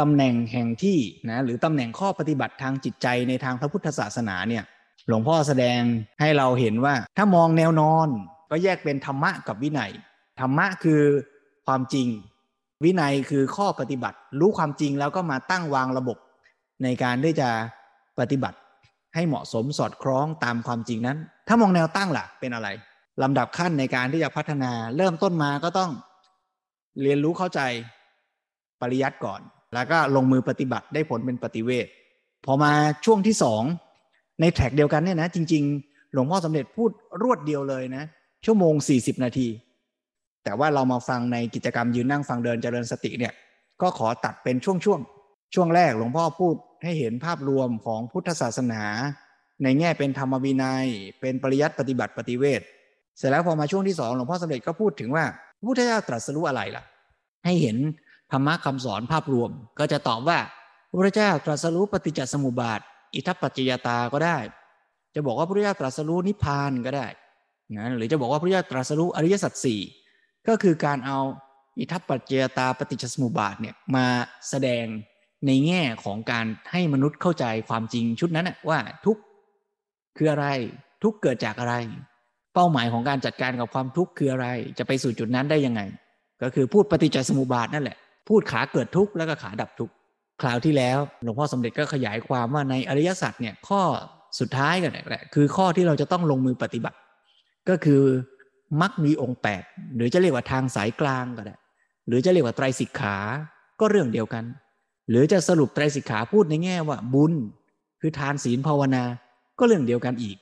ตำแหน่งแห่งที่นะหรือตำแหน่งข้อปฏิบัติทางจิตใจในทางพระพุทธศาสนาเนี่ยหลวงพ่อแสดงให้เราเห็นว่าถ้ามองแนวนอนก็แยกเป็นธรรมะกับวินัย ธรรมะคือความจริง วินัยคือข้อปฏิบัติ รู้ความจริงแล้วก็มาตั้งวางระบบ ในการที่จะปฏิบัติให้เหมาะสมสอดคล้องตามความจริงนั้น ถ้ามองแนวตั้งล่ะเป็นอะไรลำดับขั้นในการที่จะพัฒนา เริ่มต้นมาก็ต้อง เรียนรู้เข้าใจปริยัติก่อน แล้วก็ลงมือปฏิบัติได้ผลเป็นปฏิเวทพอมาช่วงที่สองในแท็กเดียวกันเนี่ยนะจริง ๆ หลวงพ่อสำเร็จพูดรวดเดียวเลยนะ ชั่วโมง 40 นาที แต่ว่าเรามาฟังในกิจกรรมยืนนั่งฟังเดินเจริญสติเนี่ยก็ขอตัดเป็นช่วงๆช่วงแรกหลวงพ่อพูดให้เห็นภาพรวมของพุทธศาสนา ในแง่เป็นธรรมวินัย เป็นปริยัติปฏิบัติปฏิเวทเสร็จแล้วพอมาช่วงที่สองหลวงพ่อสำเร็จก็พูดถึงว่าพระพุทธเจ้าตรัสรู้อะไรล่ะ ให้เห็น ธรรมะคำสอนภาพรวม ก็จะตอบว่าพระเจ้าตรัสรู้ปฏิจจสมุปบาท อิทัปปัจจยตาก็ได้ จะบอกว่าพระเจ้าตรัสรู้นิพพานก็ได้นะหรือจะบอกว่าพระเจ้าตรัสรู้อริยสัจสี่ก็คือการเอาอิทัปปัจจยตาปฏิจจสมุปบาทเนี่ยมาแสดงในแง่ของการให้มนุษย์เข้าใจความจริงชุดนั้นว่าทุกคืออะไรทุกเกิดจากอะไร เป้าหมายของการจัดการกับความทุกข์คืออะไร จะไปสู่จุดนั้นได้ยังไง ก็คือพูดปฏิจจสมุปบาทนั่นแหละ พูดขาเกิดทุกข์แล้วก็ขาดับทุกข์คราวที่แล้วหลวงพ่อสมเด็จก็ขยายความว่าในอริยสัจเนี่ยข้อสุดท้ายกันแหละคือข้อที่เราจะต้องลงมือปฏิบัติ ก็คือมักมีองค์แปดหรือจะเรียกว่าทางสายกลางก็ได้หรือจะเรียกว่าไตรสิกขาก็เรื่องเดียวกัน หรือจะสรุปไตรสิกขาพูดในแง่ว่าบุญ คือทานศีลภาวนาก็เรื่องเดียวกันอีก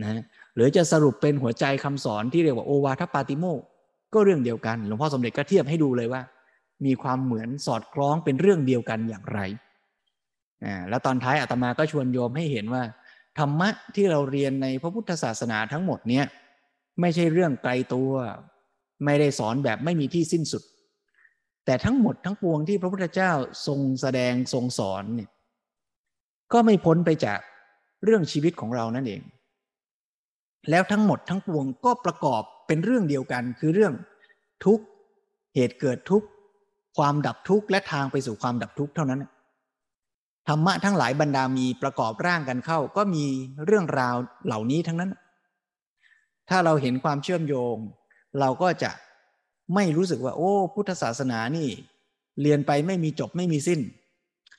นะหรือจะสรุปเป็นหัวใจคำสอนที่เรียกว่าโอวาทปาติโมก็เรื่องเดียวกัน หลวงพ่อสมเด็จก็เทียบให้ดูเลยว่า มีความเหมือนสอดคล้องเป็นเรื่องเดียวกันอย่างไร แล้วตอนท้ายอาตมาก็ชวนโยมให้เห็นว่า ธรรมะที่เราเรียนในพระพุทธศาสนาทั้งหมดเนี้ยไม่ใช่เรื่องไกลตัว ไม่ได้สอนแบบไม่มีที่สิ้นสุด แต่ทั้งหมดทั้งปวงที่พระพุทธเจ้าทรงแสดงทรงสอนเนี่ยก็ไม่พ้นไปจากเรื่องชีวิตของเรานั่นเอง แล้วทั้งหมดทั้งปวงก็ประกอบเป็นเรื่องเดียวกัน คือเรื่องทุกเหตุเกิดทุก ความดับทุกข์และทางไปสู่ความดับทุกข์เท่านั้นธรรมะทั้งหลายบรรดามีประกอบร่างกันเข้า ก็มีเรื่องราวเหล่านี้ทั้งนั้น ถ้าเราเห็นความเชื่อมโยง เราก็จะไม่รู้สึกว่า โอ้ พุทธศาสนานี่ เรียนไปไม่มีจบไม่มีสิ้น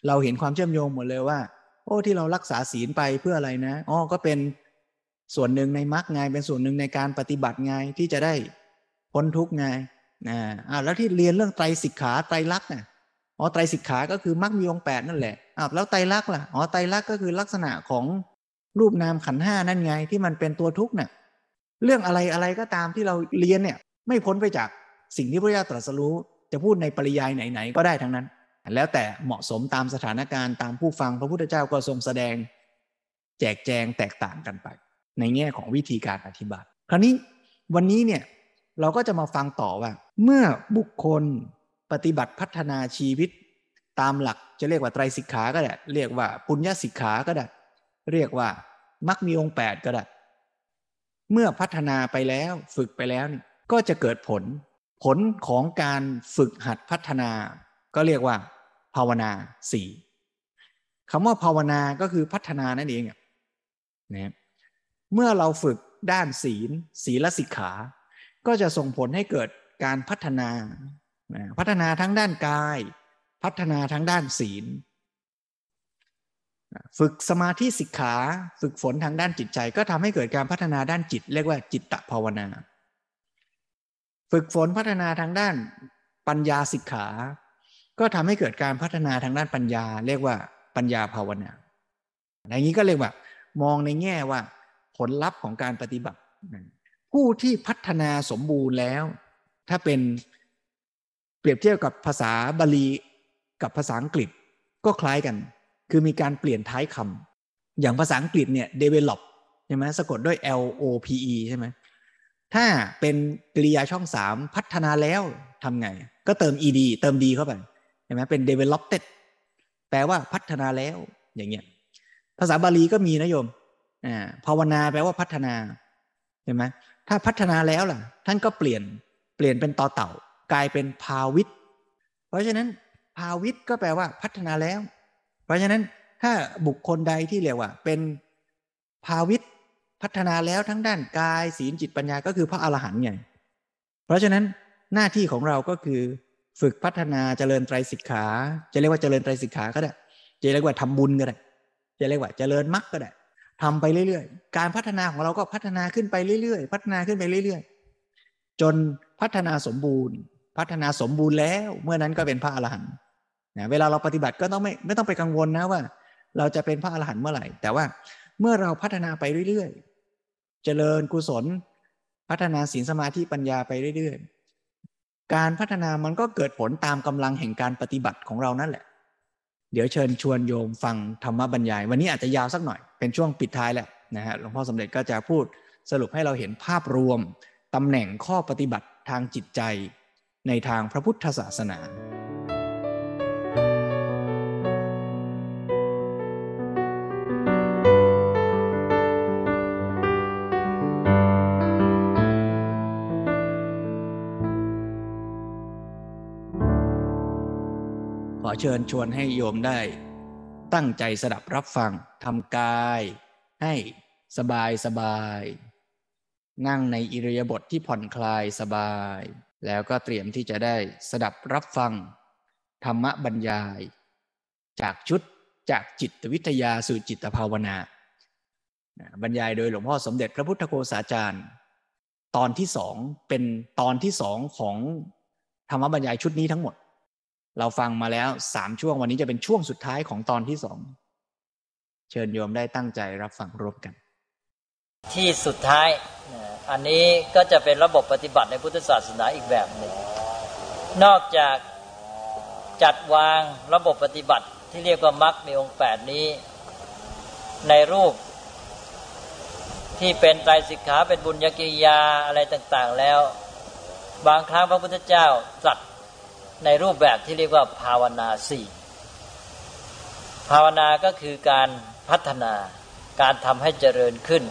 เราเห็นความเชื่อมโยงหมดเลยว่า โอ้ที่เรารักษาศีลไปเพื่ออะไรนะอ๋อก็เป็นส่วนหนึ่งในมรรคไงเป็นส่วนหนึ่งในการปฏิบัติไงที่จะได้พ้นทุกข์ไง อ่าอ่าแล้วที่เรียนเรื่องไตรสิกขาไตรลักษณ์น่ะอ๋อไตรสิกขาก็คือมรรคมีองค์แปดนั่นแหละอ้าวแล้วไตรลักษณ์ล่ะอ๋อไตรลักษณ์ก็คือลักษณะของรูปนามขันห้านั่นไงที่มันเป็นตัวทุกข์น่ะเรื่องอะไรอะไรก็ตามที่เราเรียนเนี่ย ไม่พ้นไปจากสิ่งที่พระเจ้าตรัสรู้จะพูดในปริยายไหนๆก็ได้ทั้งนั้น แล้วแต่เหมาะสมตามสถานการณ์ตามผู้ฟังพระพุทธเจ้าก็ทรงแสดง แจกแจงแตกต่างกันไป ในแง่ของวิธีการอธิบายคราวนี้วันนี้เนี่ยเราก็จะมาฟังต่อว่า เมื่อบุคคลปฏิบัติพัฒนาชีวิต ตามหลักจะเรียกว่าไตรสิกขาก็ได้ เรียกว่าปุญญสิกขาก็ได้ เรียกว่ามักมีองค์แปดก็ได้ เมื่อพัฒนาไปแล้วฝึกไปแล้วก็จะเกิดผล ผลของการฝึกหัดพัฒนา ก็เรียกว่า ภาวนาสี่คำว่าภาวนาก็คือพัฒนานั่นเองนะเมื่อเราฝึกด้านศีล ศีลสิกขา ก็จะส่งผลให้เกิด การพัฒนาพัฒนาทั้งด้านกาย พัฒนาทั้งด้านศีล ฝึกสมาธิสิกขาฝึกฝนทางด้านจิตใจ ก็ทำให้เกิดการพัฒนาด้านจิต เรียกว่าจิตตภาวนา ฝึกฝนพัฒนาทางด้านปัญญาสิกขา ก็ทำให้เกิดการพัฒนาทางด้านปัญญา เรียกว่าปัญญาภาวนาอย่างนี้ก็เรียกว่า มองในแง่ว่าผลลัพธ์ของการปฏิบัติ ผู้ที่พัฒนาสมบูรณ์แล้ว ถ้าเป็นเปรียบเทียบกับภาษาบาลีกับภาษาอังกฤษก็คล้ายกัน คือมีการเปลี่ยนท้ายคำอย่างภาษาอังกฤษเนี่ย develop ใช่ไหมสะกดด้วย L O P E ใช่ไหมถ้าเป็นกริยาช่องสามพัฒนาแล้วทำไง ก็เติม ed เติม d เข้าไปใช่ไหมเป็น developed แปลว่าพัฒนาแล้วอย่างเงี้ยภาษาบาลีก็มีนะโยมอ่าภาวนาแปลว่าพัฒนาใช่ไหมถ้าพัฒนาแล้วล่ะ ท่านก็เปลี่ยน ปลี่ยนเป็นต่อเต่า กลายเป็นภาวิต เพราะฉะนั้นภาวิตก็แปลว่าพัฒนาแล้ว เพราะฉะนั้นถ้าบุคคลใดที่เรียกว่า เป็นภาวิตพัฒนาแล้วทั้งด้านกายศีลจิตปัญญาก็คือพระอรหันต์ไงเพราะฉะนั้นหน้าที่ของเราก็คือฝึกพัฒนาเจริญไตรสิกขา จะเรียกว่าเจริญไตรสิกขาก็ได้จะเรียกว่าทำบุญก็ได้จะเรียกว่าเจริญมรรคก็ได้ทำไปเรื่อยๆ การพัฒนาของเราก็พัฒนาขึ้นไปเรื่อยๆ พัฒนาขึ้นไปเรื่อยๆ จนพัฒนาสมบูรณ์ พัฒนาสมบูรณ์แล้ว เมื่อนั้นก็เป็นพระอรหันต์นะเวลาเราปฏิบัติก็ต้องไม่ไม่ต้องไปกังวลนะว่า เราจะเป็นพระอรหันต์เมื่อไหร่ แต่ว่าเมื่อเราพัฒนาไปเรื่อยๆ เจริญกุศล พัฒนาศีลสมาธิปัญญาไปเรื่อยๆ การพัฒนามันก็เกิดผลตามกำลังแห่งการปฏิบัติของเรานั่นแหละ เดี๋ยวเชิญชวนโยมฟังธรรมบรรยาย วันนี้อาจจะยาวสักหน่อยเป็นช่วงปิดท้ายแหละนะฮะหลวงพ่อสมเด็จก็จะพูดสรุปให้เราเห็นภาพรวม ตำแหน่งข้อปฏิบัติทางจิตใจในทางพระพุทธศาสนา ขอเชิญชวนให้โยมได้ ตั้งใจสดับรับฟังทำกาย ให้สบายสบาย นั่งในอิริยาบถทที่ผ่อนคลายสบาย แล้วก็เตรียมที่จะได้สดับรับฟัง ธรรมบรรยาย จากชุดจากจิตวิทยาสู่จิตภาวนา บรรยายโดยหลวงพ่อสมเด็จพระพุทธโฆษาจารย์ ตอนที่สองเป็นตอนที่สองของธรรมบรรยายชุดนี้ทั้งหมด เราฟังมาแล้วสามช่วงวันนี้จะเป็นช่วงสุดท้ายของตอนที่สอง เชิญโยมได้ตั้งใจรับฟังร่วมกัน ที่สุดท้าย อันนี้ก็จะเป็นระบบปฏิบัติในพุทธศาสนาอีกแบบหนึ่ง นอกจากจัดวางระบบปฏิบัติที่เรียกว่ามรรคมีองค์แปดนี้ ในรูป ที่เป็นไตรสิกขาเป็นบุญญกิริยาอะไรต่างๆแล้ว บางครั้งพระพุทธเจ้าตรัสในรูปแบบที่เรียกว่าภาวนาสี่ภาวนาก็คือการพัฒนาการทำให้เจริญขึ้น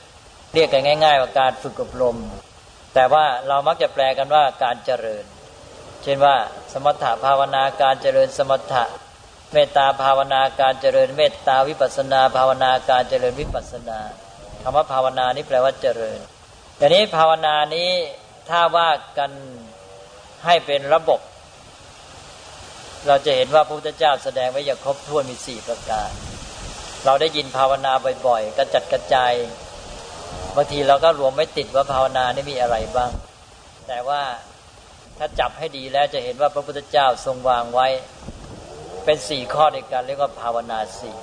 เรียกกันง่าย ๆ ว่าการฝึกอบรม แต่ว่าเรามักจะแปลกันว่าการเจริญ เช่นว่า สมถะภาวนาการเจริญสมถะเมตตาภาวนาการเจริญ เมตตาวิปัสนาภาวนาการเจริญวิปัสนาคำว่าภาวนานี้แปลว่าเจริญแต่นี้ภาวนานี้ถ้าว่ากันให้เป็นระบบ เราจะเห็นว่าพระพุทธเจ้าแสดงไว้อย่างครบถ้วนมีสี่ประการ เราได้ยินภาวนาบ่อยๆกระจัดกระจาย บางทีเราก็รวมไม่ติดว่าภาวนานี่มีอะไรบ้าง แต่ว่าถ้าจับให้ดีแล้วจะเห็นว่าพระพุทธเจ้าทรงวางไว้ เป็นสี่ข้อในการเรียกว่าภาวนาสี่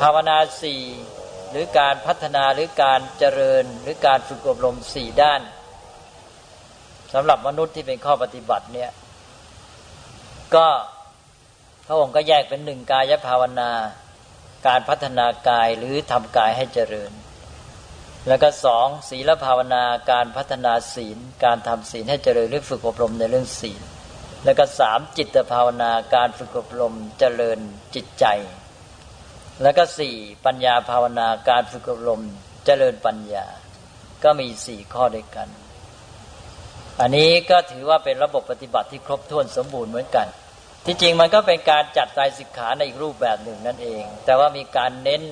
ภาวนาสี่หรือการพัฒนาหรือการเจริญหรือการฝึกอบรมสี่ด้านสำหรับมนุษย์ที่เป็นข้อปฏิบัติเนี่ย ก็พระองค์ก็แยกเป็นหนึ่งกายภาวนา การพัฒนากายหรือทำกายให้เจริญ แล้วก็สองศีลภาวนาการพัฒนาศีล การทำศีลให้เจริญหรือฝึกอบรมในเรื่องศีล แล้วก็สามจิตภาวนาการฝึกอบรมเจริญจิตใจ แล้วก็สี่ปัญญาภาวนาการฝึกอบรมเจริญปัญญา ก็มีสี่ข้อด้วยกัน อันนี้ก็ถือว่าเป็นระบบปฏิบัติที่ครบถ้วนสมบูรณ์เหมือนกัน ที่จริงมันก็เป็นการจัดใจสิกขาในอีกรูปแบบหนึ่งนั่นเอง แต่ว่ามีการเน้น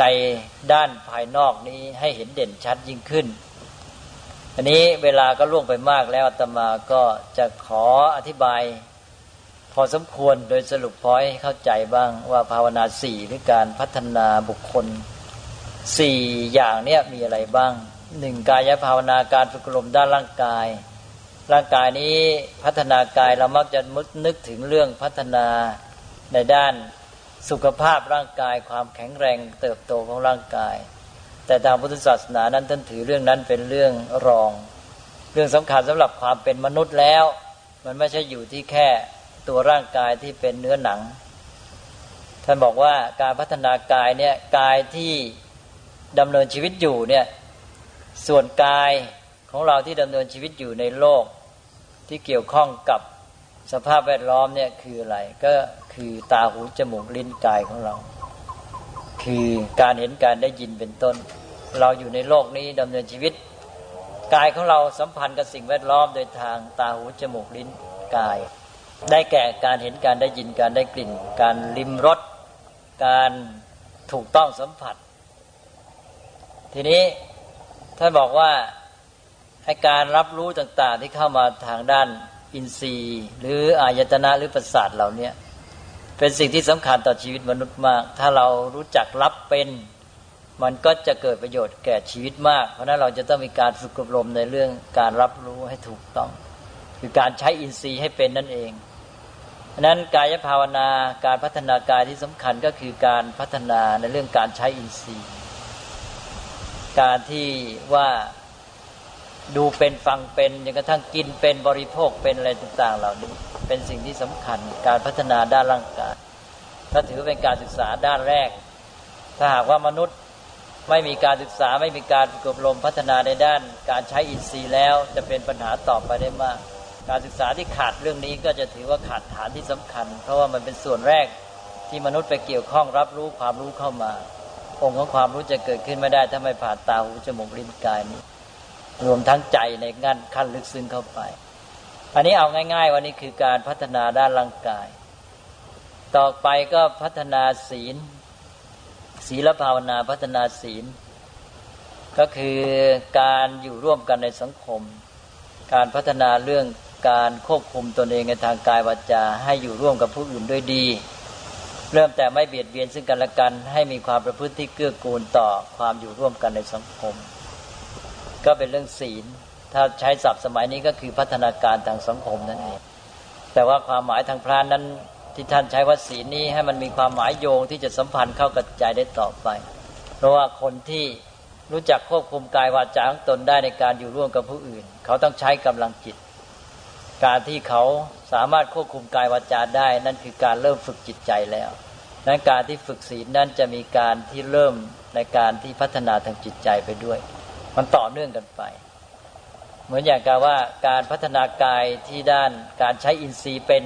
ในด้านภายนอกนี้ให้เห็นเด่นชัดยิ่งขึ้น อันนี้เวลาก็ล่วงไปมากแล้วอาตมาก็จะขออธิบาย พอสมควรโดยสรุปพอยให้เข้าใจบ้างว่าภาวนาสี่หรือการพัฒนาบุคคลสี่อย่างเนี้ยมีอะไรบ้างหนึ่งกายภาวนาการฝึกลมด้านร่างกาย ร่างกายนี้พัฒนากายเรามักจะมึกนึกถึงเรื่องพัฒนาในด้าน สุขภาพร่างกายความแข็งแรงเติบโตของร่างกาย แต่ทางพุทธศาสนานั้นท่านถือเรื่องนั้นเป็นเรื่องรอง เรื่องสำคัญสำหรับความเป็นมนุษย์แล้ว มันไม่ใช่อยู่ที่แค่ตัวร่างกายที่เป็นเนื้อหนัง ท่านบอกว่าการพัฒนากายเนี่ยกายที่ดำเนินชีวิตอยู่เนี่ยส่วนกายของเราที่ดำเนินชีวิตอยู่ในโลกที่เกี่ยวข้องกับสภาพแวดล้อมเนี่ยคืออะไรก็ คือตาหูจมูกลิ้นกายของเรา คือการเห็นการได้ยินเป็นต้น เราอยู่ในโลกนี้ดำเนินชีวิต กายของเราสัมพันธ์กับสิ่งแวดล้อมโดยทางตาหูจมูกลิ้นกาย ได้แก่การเห็นการได้ยินการได้กลิ่น การลิ้มรสการถูกต้องสัมผัส ทีนี้ท่านบอกว่าให้การรับรู้ต่างๆที่เข้ามาทางด้านอินทรีย์ หรืออายตนะหรือประสาทเหล่านี้ เป็นสิ่งที่สำคัญต่อชีวิตมนุษย์มาก ถ้าเรารู้จักรับเป็น มันก็จะเกิดประโยชน์แก่ชีวิตมาก เพราะนั้นเราจะต้องมีการฝึกอบรมในเรื่องการรับรู้ให้ถูกต้อง คือการใช้อินทรีย์ให้เป็นนั่นเองะนั้นกายภาวนาการพัฒนากายที่สำคัญก็คือการพัฒนาในเรื่องการใช้อินทรีย์ การที่ว่าดูเป็นฟังเป็นจนกระทั่งกินเป็นบริโภคเป็นอะไรต่าง ๆ เหล่านี้ เป็นสิ่งที่สำคัญการพัฒนาด้านร่างกายก็ถือเป็นการศึกษาด้านแรก ถ้าหากว่ามนุษย์ไม่มีการศึกษาไม่มีการอบรมพัฒนาในด้าน การใช้อินทรีย์แล้วจะเป็นปัญหาต่อไปได้มาก การศึกษาที่ขาดเรื่องนี้ก็จะถือว่าขาดฐานที่สำคัญ เพราะว่ามันเป็นส่วนแรกที่มนุษย์ไปเกี่ยวข้องรับรู้ความรู้เข้ามา องค์ของความรู้จะเกิดขึ้นไม่ได้ถ้าไม่ผ่านตาหูจมูกลิ้นกายนี้ รวมทั้งใจในงั้นขั้นลึกซึ้งเข้าไป อันนี้เอาง่าย ๆ วันนี้คือการพัฒนาด้านร่างกาย ต่อไปก็พัฒนาศีล ศีลภาวนาพัฒนาศีล ก็คือการอยู่ร่วมกันในสังคม การพัฒนาเรื่องการควบคุมตนเองในทางกายวาจาให้อยู่ร่วมกับผู้อื่นด้วยดี เริ่มแต่ไม่เบียดเบียนซึ่งกันและกัน ให้มีความประพฤติที่เกื้อกูลต่อความอยู่ร่วมกันในสังคม ก็เป็นเรื่องศีล ถ้าใช้ศัพท์สมัยนี้ก็คือพัฒนาการทางสังคมนั่นเองแต่ว่าความหมายทางพระนั้นที่ท่านใช้ว่าศีลนี้ให้มันมีความหมายโยงที่จะสัมพันธ์เข้ากับใจได้ต่อไป เพราะว่าคนที่รู้จักควบคุมกายวาจาของตนได้ในการอยู่ร่วมกับผู้อื่น เขาต้องใช้กำลังจิต การที่เขาสามารถควบคุมกายวาจาได้ นั่นคือการเริ่มฝึกจิตใจแล้วนั้นการที่ฝึกศีลนั้นจะมีการที่เริ่มในการที่พัฒนาทางจิตใจไปด้วย มันต่อเนื่องกันไป เหมือนอย่างกับว่าการพัฒนากายที่ด้านการใช้อินทรีย์เป็น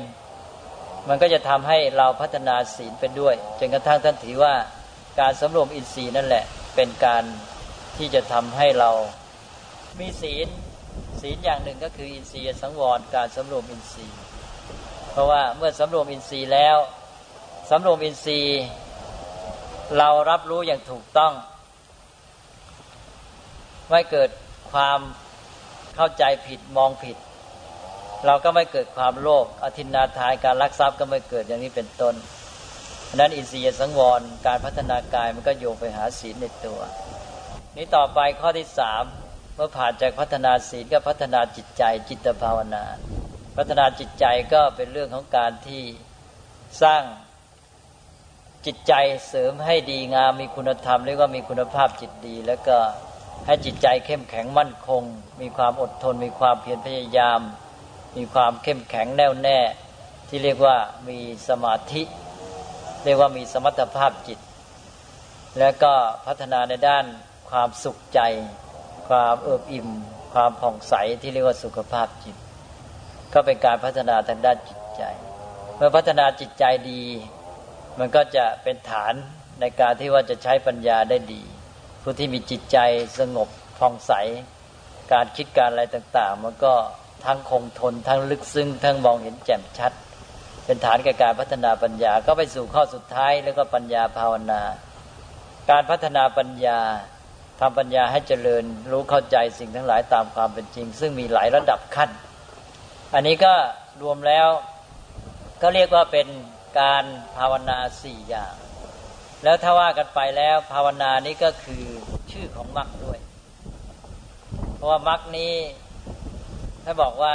มันก็จะทำให้เราพัฒนาศีลเป็นด้วยจนกระทั่งท่านถือว่าการสำรวมอินทรีย์นั่นแหละ เป็นการที่จะทำให้เรามีศีลศีลอย่างหนึ่งก็คืออินทรีย์สังวรการสำรวมอินทรีย์ เพราะว่าเมื่อสำรวมอินทรีย์แล้วสำรวมอินทรีย์ เรารับรู้อย่างถูกต้อง ไม่เกิดความ เข้าใจผิดมองผิด เราก็ไม่เกิดความโลภอธินาทายการลักทรัพย์ก็ไม่เกิดอย่างนี้เป็นต้นนั้นอินทรียสังวรการพัฒนากายมันก็โยงไปหาศีลในตัว นี้ต่อไปข้อที่สามเมื่อผ่านจากพัฒนาศีลก็พัฒนาจิตใจจิตภาวนา พัฒนาจิตใจก็เป็นเรื่องของการที่สร้างจิตใจเสริมให้ดีงามมีคุณธรรมเรียกว่ามีคุณภาพจิตดี แล้วก็ ให้จิตใจเข้มแข็งมั่นคง มีความอดทน มีความเพียรพยายาม มีความเข้มแข็งแน่วแน่ ที่เรียกว่ามีสมาธิ เรียกว่ามีสมรรถภาพจิต แล้วก็พัฒนาในด้านความสุขใจ ความเอิบอิ่ม ความผ่องใสที่เรียกว่าสุขภาพจิต ก็เป็นการพัฒนาทางด้านจิตใจ เมื่อพัฒนาจิตใจดี มันก็จะเป็นฐานในการที่ว่าจะใช้ปัญญาได้ดี ผู้ที่มีจิตใจสงบผ่องใส การคิดการอะไรต่าง ๆ มันก็ทั้งคงทนทั้งลึกซึ้งทั้งมองเห็นแจ่มชัด เป็นฐานแก่การพัฒนาปัญญาก็ไปสู่ข้อสุดท้ายแล้วก็ปัญญาภาวนา การพัฒนาปัญญาทำปัญญาให้เจริญรู้เข้าใจสิ่งทั้งหลายตามความเป็นจริง ซึ่งมีหลายระดับขั้น อันนี้ก็รวมแล้วก็เรียกว่าเป็นการภาวนาสี่อย่าง แล้วถ้าว่ากันไปแล้วภาวนานี้ก็คือชื่อของมรรคด้วย เพราะว่ามรรคนี้ถ้าบอกว่า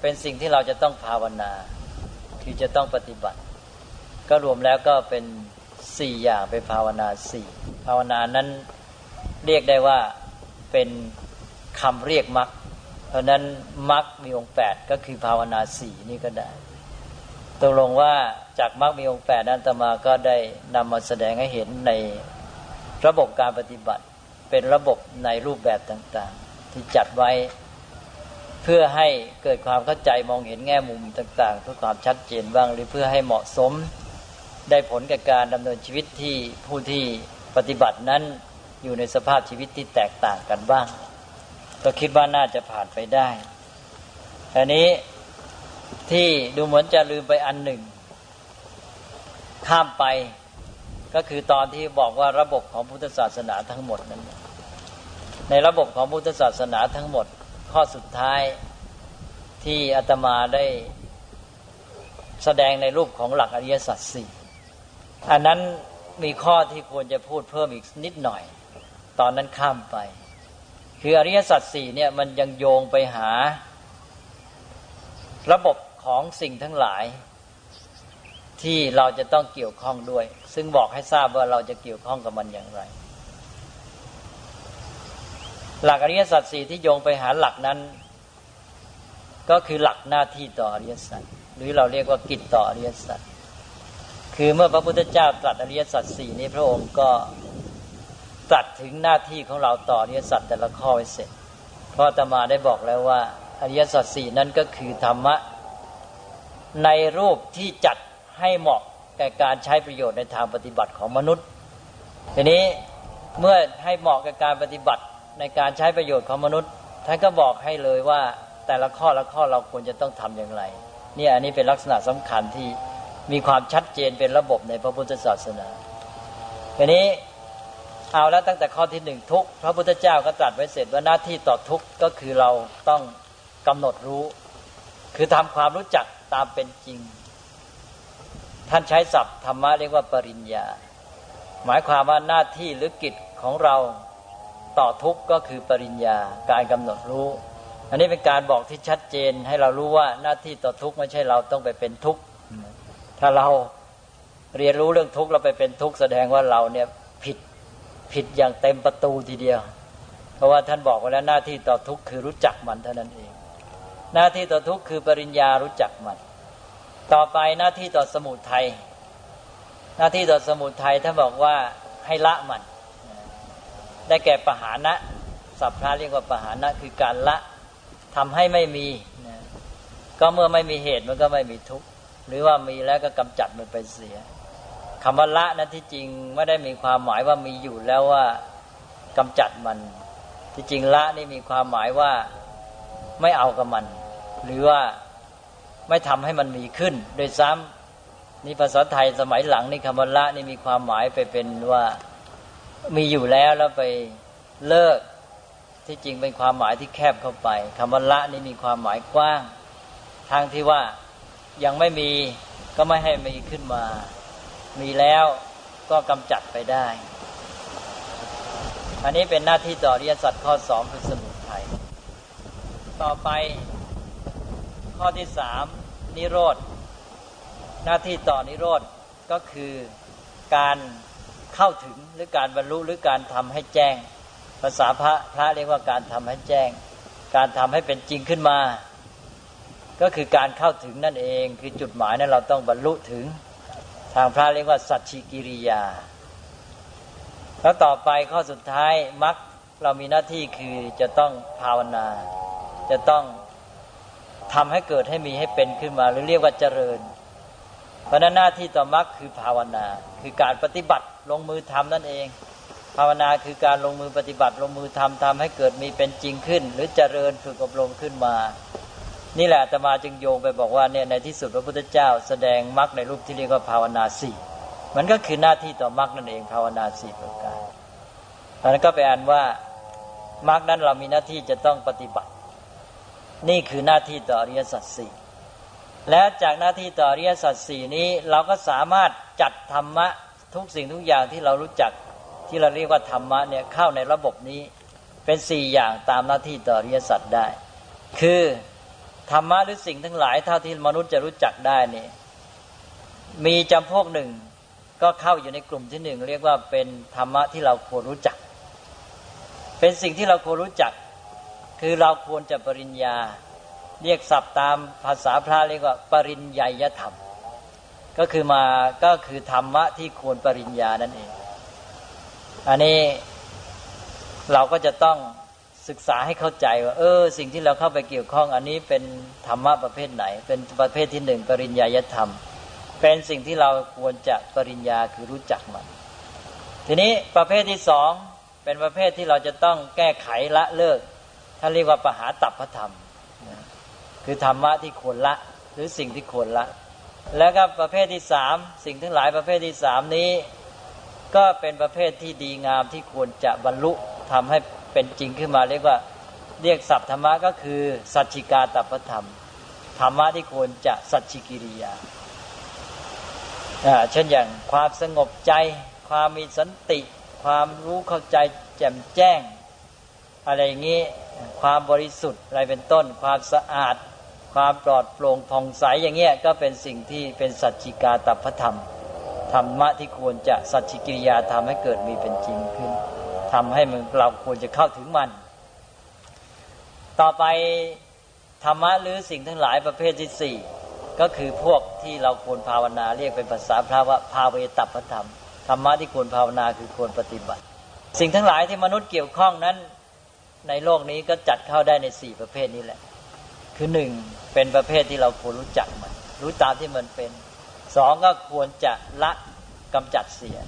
เป็นสิ่งที่เราจะต้องภาวนา คือจะต้องปฏิบัติ ก็รวมแล้วก็เป็นสี่อย่างเป็นภาวนาสี่ภาวนานั้นเรียกได้ว่าเป็นคำเรียกมรรคเพราะนั้นมรรคมีองค์แปดก็คือภาวนาสี่นี่ก็ได้ตกลงว่า จากมรรคมีองค์แปดนั้นตมาก็ได้นำมาแสดงให้เห็นในระบบการปฏิบัติ เป็นระบบในรูปแบบต่างๆ ที่จัดไว้เพื่อให้เกิดความเข้าใจมองเห็นแง่มุมต่างๆ เพื่อความชัดเจนบ้าง หรือเพื่อให้เหมาะสมได้ผลกับการดำเนินชีวิตที่ผู้ที่ปฏิบัตินั้นอยู่ในสภาพชีวิตที่แตกต่างกันบ้าง ก็คิดว่าน่าจะผ่านไปได้อันนี้ที่ดูเหมือนจะลืมไปอันหนึ่ง ข้ามไปก็คือตอนที่บอกว่าระบบของพุทธศาสนาทั้งหมดนั้น ในระบบของพุทธศาสนาทั้งหมด ข้อสุดท้ายที่อาตมาได้แสดงในรูปของหลักอริยสัจสี่อันนั้นมีข้อที่ควรจะพูดเพิ่มอีกนิดหน่อย ตอนนั้นข้ามไป คืออริยสัจสี่เนี่ยมันยังโยงไปหา ระบบของสิ่งทั้งหลาย ที่เราจะต้องเกี่ยวข้องด้วย ซึ่งบอกให้ทราบว่าเราจะเกี่ยวข้องกับมันอย่างไร หลักอริยสัจสี่ที่โยงไปหาหลักนั้น ก็คือหลักหน้าที่ต่ออริยสัจหรือเราเรียกว่ากิจต่ออริยสัจคือเมื่อพระพุทธเจ้าตรัสอริยสัจสี่นี้พระองค์ก็ตรัสถึงหน้าที่ของเราต่ออริยสัจแต่ละข้อไว้เสร็จ เพราะตมาได้บอกแล้วว่า อริยสัจสี่นั้นก็คือธรรมะในรูปที่จัด ให้เหมาะแก่การใช้ประโยชน์ในทางปฏิบัติของมนุษย์ ทีนี้เมื่อให้เหมาะกับการปฏิบัติในการใช้ประโยชน์ของมนุษย์ท่านก็บอกให้เลยว่าแต่ละข้อละข้อเราควรจะต้องทำอย่างไรเนี่ยอันนี้เป็นลักษณะสำคัญที่มีความชัดเจนเป็นระบบในพระพุทธศาสนาทีนี้เอาแล้วตั้งแต่ข้อที่หนึ่งทุกพระพุทธเจ้าก็ตรัสไว้เสร็จว่าหน้าที่ต่อทุกก็คือเราต้องกำหนดรู้ คือทำความรู้จักตามเป็นจริง ท่านใช้ศัพท์ธรรมะเรียกว่าปริญญา หมายความว่าหน้าที่หรือกิจของเราต่อทุกก็คือปริญญาการกำหนดรู้ อันนี้เป็นการบอกที่ชัดเจนให้เรารู้ว่าหน้าที่ต่อทุกไม่ใช่เราต้องไปเป็นทุกถ้าเราเรียนรู้เรื่องทุกเราไปเป็นทุกแสดงว่าเราเนี่ยผิดผิดอย่างเต็มประตูทีเดียว เพราะว่าท่านบอกไว้แล้วหน้าที่ต่อทุกคือรู้จักมันเท่านั้นเอง หน้าที่ต่อทุกคือปริญญารู้จักมัน ต่อไปหน้าที่ต่อสมุทัยหน้าที่ต่อสมุทัยท่านบอกว่าให้ละมัน ได้แก่ปหานะสัพพะเรียกว่าปหานะคือการละทำให้ไม่มี ก็เมื่อไม่มีเหตุมันก็ไม่มีทุกข์หรือว่ามีแล้วก็กำจัดมันไปเสียคำว่าละนั้นที่จริงไม่ได้มีความหมายว่ามีอยู่แล้วว่ากำจัดมัน ที่จริงละนี่มีความหมายว่าไม่เอากับมัน หรือว่า ไม่ทำให้มันมีขึ้น โดยซ้ำนี่ภาษาไทยสมัยหลังนี่คำว่าละนี่มีความหมายไปเป็นว่ามีอยู่แล้วแล้วไปเลิกที่จริงเป็นความหมายที่แคบเข้าไปคำว่าละนี่มีความหมายกว้าง ทางที่ว่ายังไม่มีก็ไม่ให้มีขึ้นมา มีแล้วก็กำจัดไปได้อันนี้เป็นหน้าที่ต่อเรียนสัตว์ข้อสองคือสมุทัยต่อไป ข้อที่สามนิโรธ หน้าที่ต่อนิโรธก็คือการเข้าถึงหรือการบรรลุหรือการทำให้แจ้ง ภาษาพระพระเรียกว่าการทำให้แจ้ง การทำให้เป็นจริงขึ้นมา ก็คือการเข้าถึงนั่นเอง คือจุดหมายนั้นเราต้องบรรลุถึง ทางพระเรียกว่า สัจฉิกิริยา แล้วต่อไปข้อสุดท้ายมรรคเรามีหน้าที่คือจะต้องภาวนา จะต้อง ทำให้เกิดให้มีให้เป็นขึ้นมา หรือเรียกว่าเจริญ เพราะนั้นหน้าที่ต่อมรรคคือภาวนา คือการปฏิบัติลงมือทำนั่นเอง ภาวนาคือการลงมือปฏิบัติลงมือทำทำให้เกิดมีเป็นจริงขึ้น หรือเจริญฝึกอบรมขึ้นมา นี่แหละตมาจึงโยงไปบอกว่าเนี่ยในที่สุดพระพุทธเจ้า แสดงมรรคในรูปที่เรียกว่าภาวนาสี่มันก็คือหน้าที่ต่อมรรคนั่นเองภาวนาสี่ประการเพราะนั้นก็ไปอ่านว่ามรรคนั้นเรามีหน้าที่จะต้องปฏิบัติ นี่คือหน้าที่ต่ออริยสัจสี่แล้วจากหน้าที่ต่ออริยสัจสี่นี้เราก็สามารถจัดธรรมะทุกสิ่งทุกอย่างที่เรารู้จักที่เราเรียกว่าธรรมะเนี่ยเข้าในระบบนี้เป็นสี่อย่างตามหน้าที่ต่ออริยสัจได้ คือธรรมะหรือสิ่งทั้งหลายเท่าที่มนุษย์จะรู้จักได้นี่มีจำพวกหนึ่งก็เข้าอยู่ในกลุ่มที่หนึ่งเรียกว่าเป็นธรรมะที่เราควรรู้จัก เป็นสิ่งที่เราควรรู้จัก คือเราควรจะปริญญา เรียกศัพท์ตามภาษาพระเรียกว่าปริญญาธรรม ก็คือมาก็คือธรรมะที่ควรปริญญานั่นเอง อันนี้เราก็จะต้องศึกษาให้เข้าใจว่า เออ สิ่งที่เราเข้าไปเกี่ยวข้อง อันนี้เป็นธรรมะประเภทไหน เป็นประเภทที่หนึ่งปริญญายธรรม เป็นสิ่งที่เราควรจะปริญญาคือรู้จักมัน ทีนี้ประเภทที่สองเป็นประเภทที่เราจะต้องแก้ไขละเลิก ท่านเรียกว่าปหาตับพระธรรมคือธรรมะที่ควรละ หรือสิ่งที่ควรละ แล้วก็ประเภทที่สามสิ่งทั้งหลายประเภทที่สามนี้ ก็เป็นประเภทที่ดีงามที่ควรจะบรรลุทำให้เป็นจริงขึ้นมาเรียกว่าเรียกศัพท์ธรรมะก็คือ สัจจิกาตัพธรรม ธรรมะที่ควรจะสัจจิกิริยาเช่นอย่างความสงบใจ ความมีสันติ ความรู้เข้าใจแจ่มแจ้ง อะไรอย่างนี้ ความบริสุทธิ์อะไรเป็นต้น ความสะอาด ความปลอดโปร่งผ่องใสอย่างเงี้ยก็เป็นสิ่งที่เป็นสัจจิกาตพธรรมธรรมะที่ควรจะสัจจิกิริยาทำให้เกิดมีเป็นจริงขึ้นทำให้มันเราควรจะเข้าถึงมัน ต่อไปธรรมะหรือสิ่งทั้งหลายประเภทที่สี่ก็คือพวกที่เราควรภาวนาเรียกเป็นภาษาพระว่าภาเวตัพธรรมธรรมะที่ควรภาวนาคือควรปฏิบัติ สิ่งทั้งหลายที่มนุษย์เกี่ยวข้องนั้น ในโลกนี้ก็จัดเข้าได้ในสี่ประเภทนี้แหละ คือหนึ่งเป็นประเภทที่เราควรรู้จักมัน รู้ตามที่มันเป็นสองก็ควรจะละกำจัดเสีย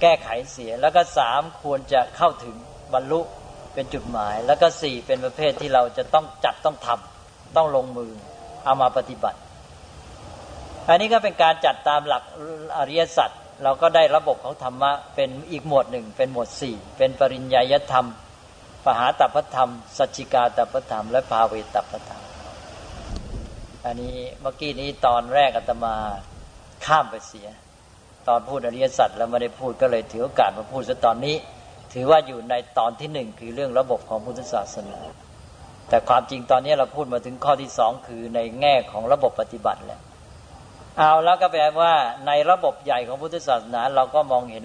แก้ไขเสียแล้วก็สามควรจะเข้าถึงบรรลุเป็นจุดหมาย แล้วก็สี่เป็นประเภทที่เราจะต้องจัดต้องทำต้องลงมือเอามาปฏิบัติ อันนี้ก็เป็นการจัดตามหลักอริยสัจเราก็ได้ระบบของธรรมะเป็นอีกหมวดหนึ่ง เป็นหมวดสี่เป็นปริญญาธรรม ปหาตัพธรรม สัจจิกาตัพธรรม และภาเวตัพธรรม อันนี้เมื่อกี้นี้ตอนแรกอาตมาข้ามไปเสีย ตอนพูดอริยสัจแล้วไม่ได้พูดก็เลยถือโอกาสมาพูดซะตอนนี้ ถือว่าอยู่ในตอนที่หนึ่งคือเรื่องระบบของพุทธศาสนา แต่ความจริงตอนนี้เราพูดมาถึงข้อที่สองคือในแง่ของระบบปฏิบัติแล้วเอาแล้วก็แปลว่าในระบบใหญ่ของพุทธศาสนา เราก็มองเห็น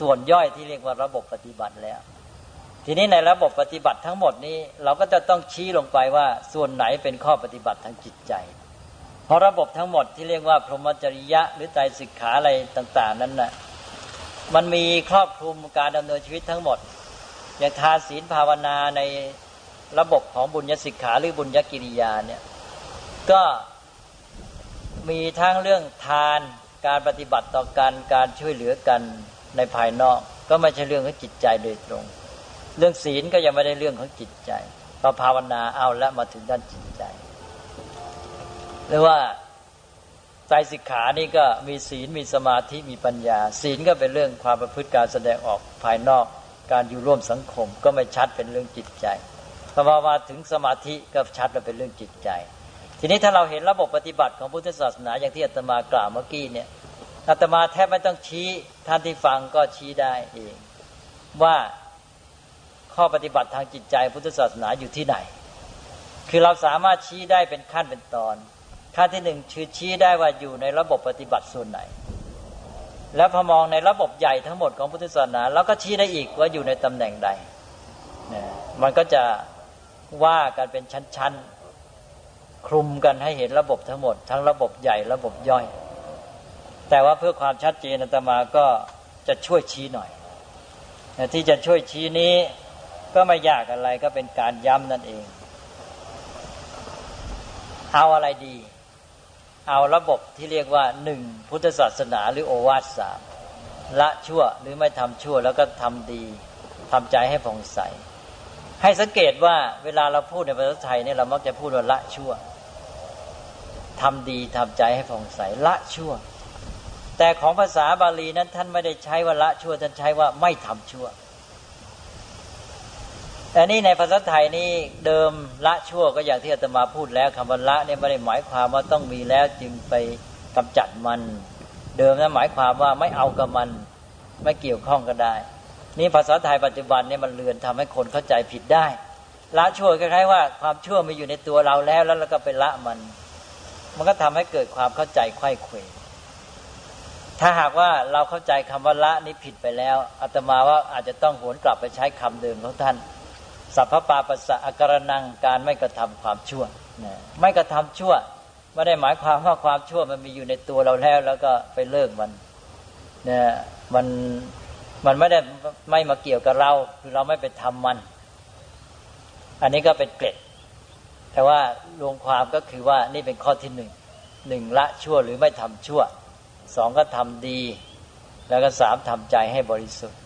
ส่วนย่อยที่เรียกว่าระบบปฏิบัติแล้ว ทีนี้ในระบบปฏิบัติทั้งหมดนี้ เราก็จะต้องชี้ลงไปว่าส่วนไหนเป็นข้อปฏิบัติทางจิตใจ เพราะระบบทั้งหมดที่เรียกว่าพรหมจริยะ หรือใจสิกขาอะไรต่าง ๆ นั้นนะ่ะมันมีครอบคลุมการดำเนินชีวิตทั้งหมด อย่างทานศีลภาวนาในระบบของบุญญสิกขาหรือบุญญกิริยาเนี่ยก็มีทั้งเรื่องทานการปฏิบัติต่อกันการช่วยเหลือกันในภายนอก ก็ไม่ใช่เรื่องของจิตใจโดยตรง เรื่องศีลก็ยังไม่ได้เรื่องของจิตใจพอภาวนาเอาแล้วมาถึงด้านจิตใจหรือว่าใจสิกขานี่ก็มีศีลมีสมาธิมีปัญญา ศีลก็เป็นเรื่องความประพฤติการแสดงออกภายนอกการอยู่ร่วมสังคมก็ไม่ชัดเป็นเรื่องจิตใจพอมาถึงสมาธิก็ชัดว่าเป็นเรื่องจิตใจ ทีนี้ถ้าเราเห็นระบบปฏิบัติของพุทธศาสนาอย่างที่อาตมากล่าวเมื่อกี้เนี่ยอาตมาแทบไม่ต้องชี้ท่านที่ฟังก็ชี้ได้เอง ว่า ข้อปฏิบัติทางจิตใจพุทธศาสนาอยู่ที่ไหน คือเราสามารถชี้ได้เป็นขั้นเป็นตอน ขั้นที่หนึ่งคือชี้ได้ว่าอยู่ในระบบปฏิบัติส่วนไหน แล้วพอมองในระบบใหญ่ทั้งหมดของพุทธศาสนาเราก็ชี้ได้อีกว่าอยู่ในตำแหน่งใดมันก็จะว่ากันเป็นชั้นๆ คลุมกันให้เห็นระบบทั้งหมด ทั้งระบบใหญ่ระบบย่อย แต่ว่าเพื่อความชัดเจนอาตมาก็จะช่วยชี้หน่อย ที่จะช่วยชี้นี้ ก็ไม่ยากอะไรก็เป็นการย้ำนั่นเอง เอาอะไรดี เอาระบบที่เรียกว่าหนึ่งพุทธศาสนาหรือโอวาทสามละชั่วหรือไม่ทำชั่วแล้วก็ทำดีทำใจให้ผ่องใส ให้สังเกตว่าเวลาเราพูดในภาษาไทยเนี่ยเรามักจะพูดว่าละชั่วทำดีทำใจให้ผ่องใสละชั่ว แต่ของภาษาบาลีนั้นท่านไม่ได้ใช้ว่าละชั่วท่านใช้ว่าไม่ทำชั่ว แต่นี่ในภาษาไทยนี่เดิมละชั่วก็อย่างที่อาตมาพูดแล้วคำว่าละเนี่ยไม่ได้หมายความว่าต้องมีแล้วจึงไปกำจัดมัน เดิมนะหมายความว่าไม่เอากับมัน ไม่เกี่ยวข้องก็ได้ นี่ภาษาไทยปัจจุบันเนี่ยมันเลือนทำให้คนเข้าใจผิดได้ ละชั่วคล้ายๆว่าความชั่วมีอยู่ในตัวเราแล้วแล้วเราก็ไปละมัน มันก็ทำให้เกิดความเข้าใจไข้เขวถ้าหากว่าเราเข้าใจคำว่าละนี้ผิดไปแล้วอาตมาว่าอาจจะต้องหวนกลับไปใช้คำเดิมของท่าน สัพพปาปัสสะอาการนังการไม่กระทำความชั่วนะไม่กระทำชั่วไม่ได้หมายความว่าความชั่วมันมีอยู่ในตัวเราแล้ว แล้วก็ไปเลิกมันเนี่ยมันมันไม่ได้ไม่มาเกี่ยวกับเรา คือเราไม่ไปทำมัน อันนี้ก็เป็นเกร็ด แต่ว่ารวมความก็คือว่านี่เป็นข้อที่หนึ่งหนึ่งละชั่วหรือไม่ทำชั่วสองก็ทำดี แล้วก็สามทำใจให้บริสุทธิ์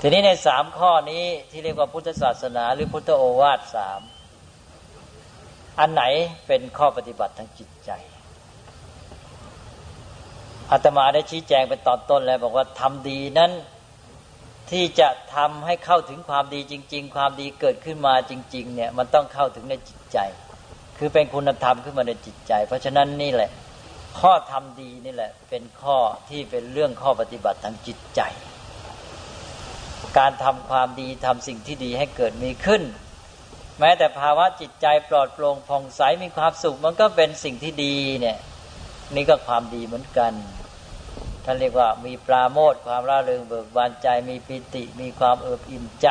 ทีนี้ในสามข้อนี้ที่เรียกว่าพุทธศาสนา หรือพุทธโอวาทสามอันไหนเป็นข้อปฏิบัติทางจิตใจอาตมาได้ชี้แจงเป็นตอนต้นแล้วบอกว่าทำดีนั้นที่จะทำให้เข้าถึงความดีจริง ๆ ความดีเกิดขึ้นมาจริง ๆ เนี่ยมันต้องเข้าถึงในจิตใจ คือเป็นคุณธรรมขึ้นมาในจิตใจ เพราะฉะนั้นนี่แหละ ข้อทำดีนี่แหละ เป็นข้อที่เป็นเรื่องข้อปฏิบัติทางจิตใจ การทำความดีทำสิ่งที่ดีให้เกิดมีขึ้น แม้แต่ภาวะจิตใจปลอดโปร่งผ่องใสมีความสุขมันก็เป็นสิ่งที่ดีเนี่ยนี่ก็ความดีเหมือนกันท่านเรียกว่ามีปราโมทความร่าเริงเบิกบานใจมีปิติ มีความเอิบอิ่มใจ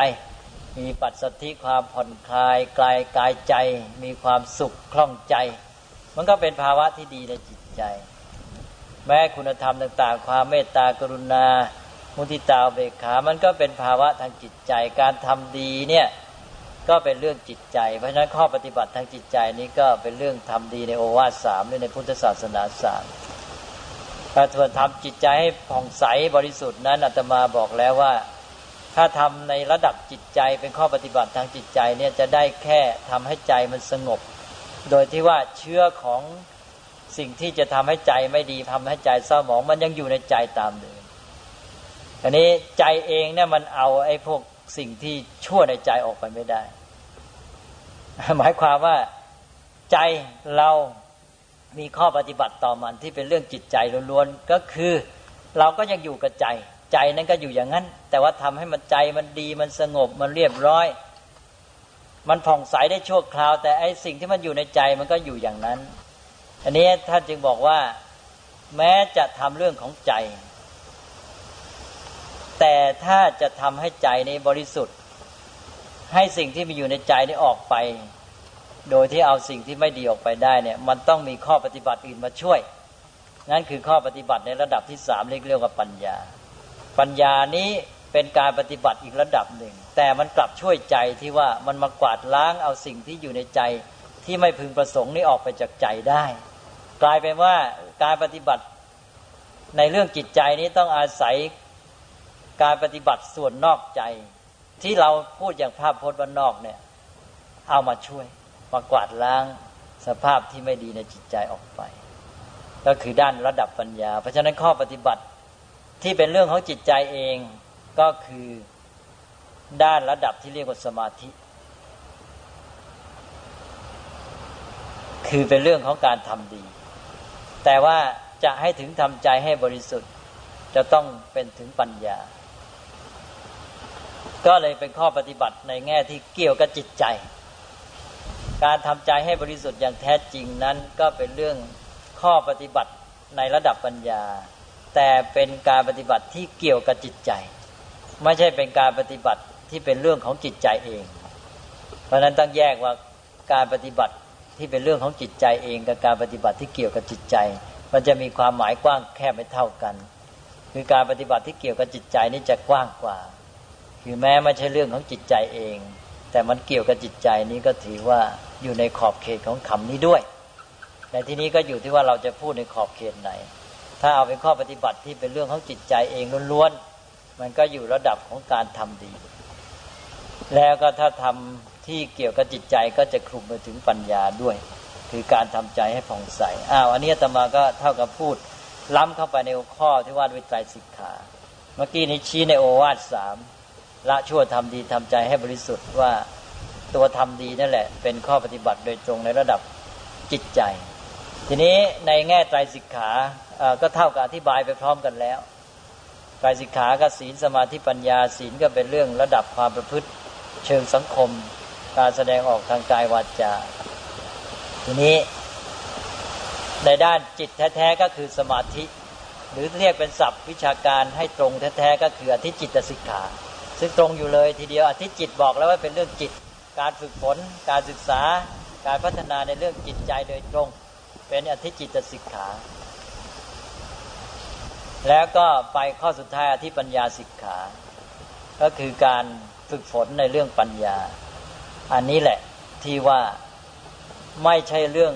มีปัจสธิความผ่อนคลายกลายกายใจ มีความสุขคล่องใจ มันก็เป็นภาวะที่ดีในจิตใจ แม้คุณธรรมต่าง ๆ ความเมตตากรุณา มุทิตาเบกขา มันก็เป็นภาวะทางจิตใจ การทำดีเนี่ยก็เป็นเรื่องจิตใจ เพราะฉะนั้นข้อปฏิบัติทางจิตใจนี้ก็เป็นเรื่องทำดีในโอวาทสามหรือในพุทธศาสนาสามการทวนทำจิตใจให้ผ่องใสบริสุทธิ์นั้นอาตมาบอกแล้วว่า ถ้าทำในระดับจิตใจเป็นข้อปฏิบัติทางจิตใจเนี่ยจะได้แค่ทำให้ใจมันสงบ โดยที่ว่าเชื้อของสิ่งที่จะทำให้ใจไม่ดีทำให้ใจเศร้าหมองมันยังอยู่ในใจตามเดิม อันนี้ใจเองเนี่ยมันเอาไอ้พวกสิ่งที่ชั่วในใจออกไปไม่ได้ หมายความว่าใจเรามีข้อปฏิบัติต่อมันที่เป็นเรื่องจิตใจล้วนๆก็คือเราก็ยังอยู่กับใจ ใจนั้นก็อยู่อย่างนั้น แต่ว่าทำให้มันใจมันดีมันสงบมันเรียบร้อย มันผ่องใสได้ชั่วคราว แต่ไอ้สิ่งที่มันอยู่ในใจมันก็อยู่อย่างนั้น อันนี้ท่านจึงบอกว่า แม้จะทำเรื่องของใจ แต่ถ้าจะทำให้ใจนี้บริสุทธิ์ ให้สิ่งที่มีอยู่ในใจนี้ออกไป โดยที่เอาสิ่งที่ไม่ดีออกไปได้เนี่ยมันต้องมีข้อปฏิบัติอื่นมาช่วย นั่นคือข้อปฏิบัติในระดับที่สามเรียกเรียกว่าปัญญา ปัญญานี้เป็นการปฏิบัติอีกระดับหนึ่ง แต่มันกลับช่วยใจที่ว่ามันมากวาดล้างเอาสิ่งที่อยู่ในใจที่ไม่พึงประสงค์นี้ออกไปจากใจได้ กลายเป็นว่าการปฏิบัติในเรื่องจิตใจนี้ต้องอาศัย การปฏิบัติส่วนนอกใจ ที่เราพูดอย่างภาพพจน์ว่านอกเนี่ย เอามาช่วยมากวาดล้างสภาพที่ไม่ดีในจิตใจออกไป ก็คือด้านระดับปัญญา เพราะฉะนั้นข้อปฏิบัติที่เป็นเรื่องของจิตใจเองก็คือด้านระดับที่เรียกว่าสมาธิ คือเป็นเรื่องของการทำดี แต่ว่าจะให้ถึงทำใจให้บริสุทธิ์ จะต้องเป็นถึงปัญญา ก็เลยเป็นข้อปฏิบัติในแง่ที่เกี่ยวกับจิตใจ การทำใจให้บริสุทธิ์อย่างแท้จริงนั้นก็เป็นเรื่องข้อปฏิบัติในระดับปัญญา แต่เป็นการปฏิบัติที่เกี่ยวกับจิตใจ ไม่ใช่เป็นการปฏิบัติที่เป็นเรื่องของจิตใจเอง เพราะนั้นต้องแยกว่าการปฏิบัติที่เป็นเรื่องของจิตใจเองกับการปฏิบัติที่เกี่ยวกับจิตใจ มันจะมีความหมายกว้างแค่ไม่เท่ากัน คือการปฏิบัติที่เกี่ยวกับจิตใจนี่จะกว้างกว่า คือแม้ไม่ใช่เรื่องของจิตใจเอง แต่มันเกี่ยวกับจิตใจนี้ก็ถือว่าอยู่ในขอบเขตของคำนี้ด้วยในที่นี้ก็อยู่ที่ว่าเราจะพูดในขอบเขตไหน ถ้าเอาเป็นข้อปฏิบัติที่เป็นเรื่องของจิตใจเองล้วนๆมันก็อยู่ระดับของการทำดี แล้วก็ถ้าทำที่เกี่ยวกับจิตใจก็จะคลุมไปถึงปัญญาด้วย คือการทำใจให้ผ่องใสอ้าวอันนี้ตมาก็เท่ากับพูดล้ำเข้าไปในข้อที่ว่าด้วยใจสิกขา เมื่อกี้นี้ชี้ในโอวาทสาม ละชั่วทำดีทำใจให้บริสุทธิ์ว่าตัวทำดีนั่นแหละ เป็นข้อปฏิบัติโดยตรงในระดับจิตใจ ทีนี้ในแง่ไตรสิกขาก็เท่ากับอธิบายไปพร้อมกันแล้วไตรสิกขากับศีลสมาธิปัญญาศีลก็เป็นเรื่องระดับความประพฤติเชิงสังคม การแสดงออกทางกายวาจาทีนี้ในด้านจิตแท้ๆก็คือสมาธิ หรือเรียกเป็นศัพท์วิชาการให้ตรงแท้ๆก็คืออธิจิตสิกขา ซึ่งตรงอยู่เลยทีเดียวอธิจิตบอกแล้วว่าเป็นเรื่องจิต การฝึกฝน การศึกษา การพัฒนาในเรื่องจิตใจโดยตรง เป็นอธิจิตสิกขา แล้วก็ไปข้อสุดท้ายอธิปัญญาสิกขา ก็คือการฝึกฝนในเรื่องปัญญา อันนี้แหละที่ว่าไม่ใช่เรื่อง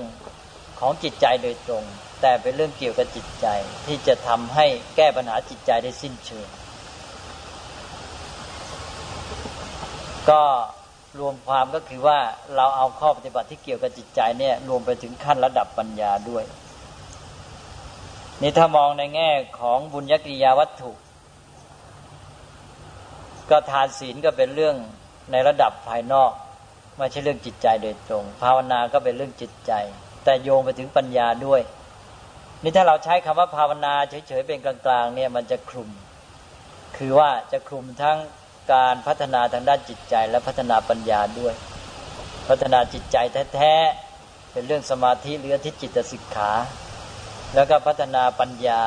ของจิตใจโดยตรง แต่เป็นเรื่องเกี่ยวกับจิตใจที่จะทำให้แก้ปัญหาจิตใจได้สิ้นเชิง ก็รวมความก็คือว่าเราเอาข้อปฏิบัติที่เกี่ยวกับจิตใจเนี่ย รวมไปถึงขั้นระดับปัญญาด้วย นี่ถ้ามองในแง่ของบุญญกิริยาวัตถุ ก็ทานศีลก็เป็นเรื่องในระดับภายนอก ไม่ใช่เรื่องจิตใจโดยตรง ภาวนาก็เป็นเรื่องจิตใจ แต่โยงไปถึงปัญญาด้วย นี่ถ้าเราใช้คำว่าภาวนาเฉยๆเป็นกลางๆเนี่ยมันจะคลุม คือว่าจะคลุมทั้ง การพัฒนาทางด้านจิตใจ และพัฒนาปัญญาด้วย พัฒนาจิตใจแท้ๆเป็นเรื่องสมาธิหรือทิจิตสิกขา แล้วก็พัฒนาปัญญา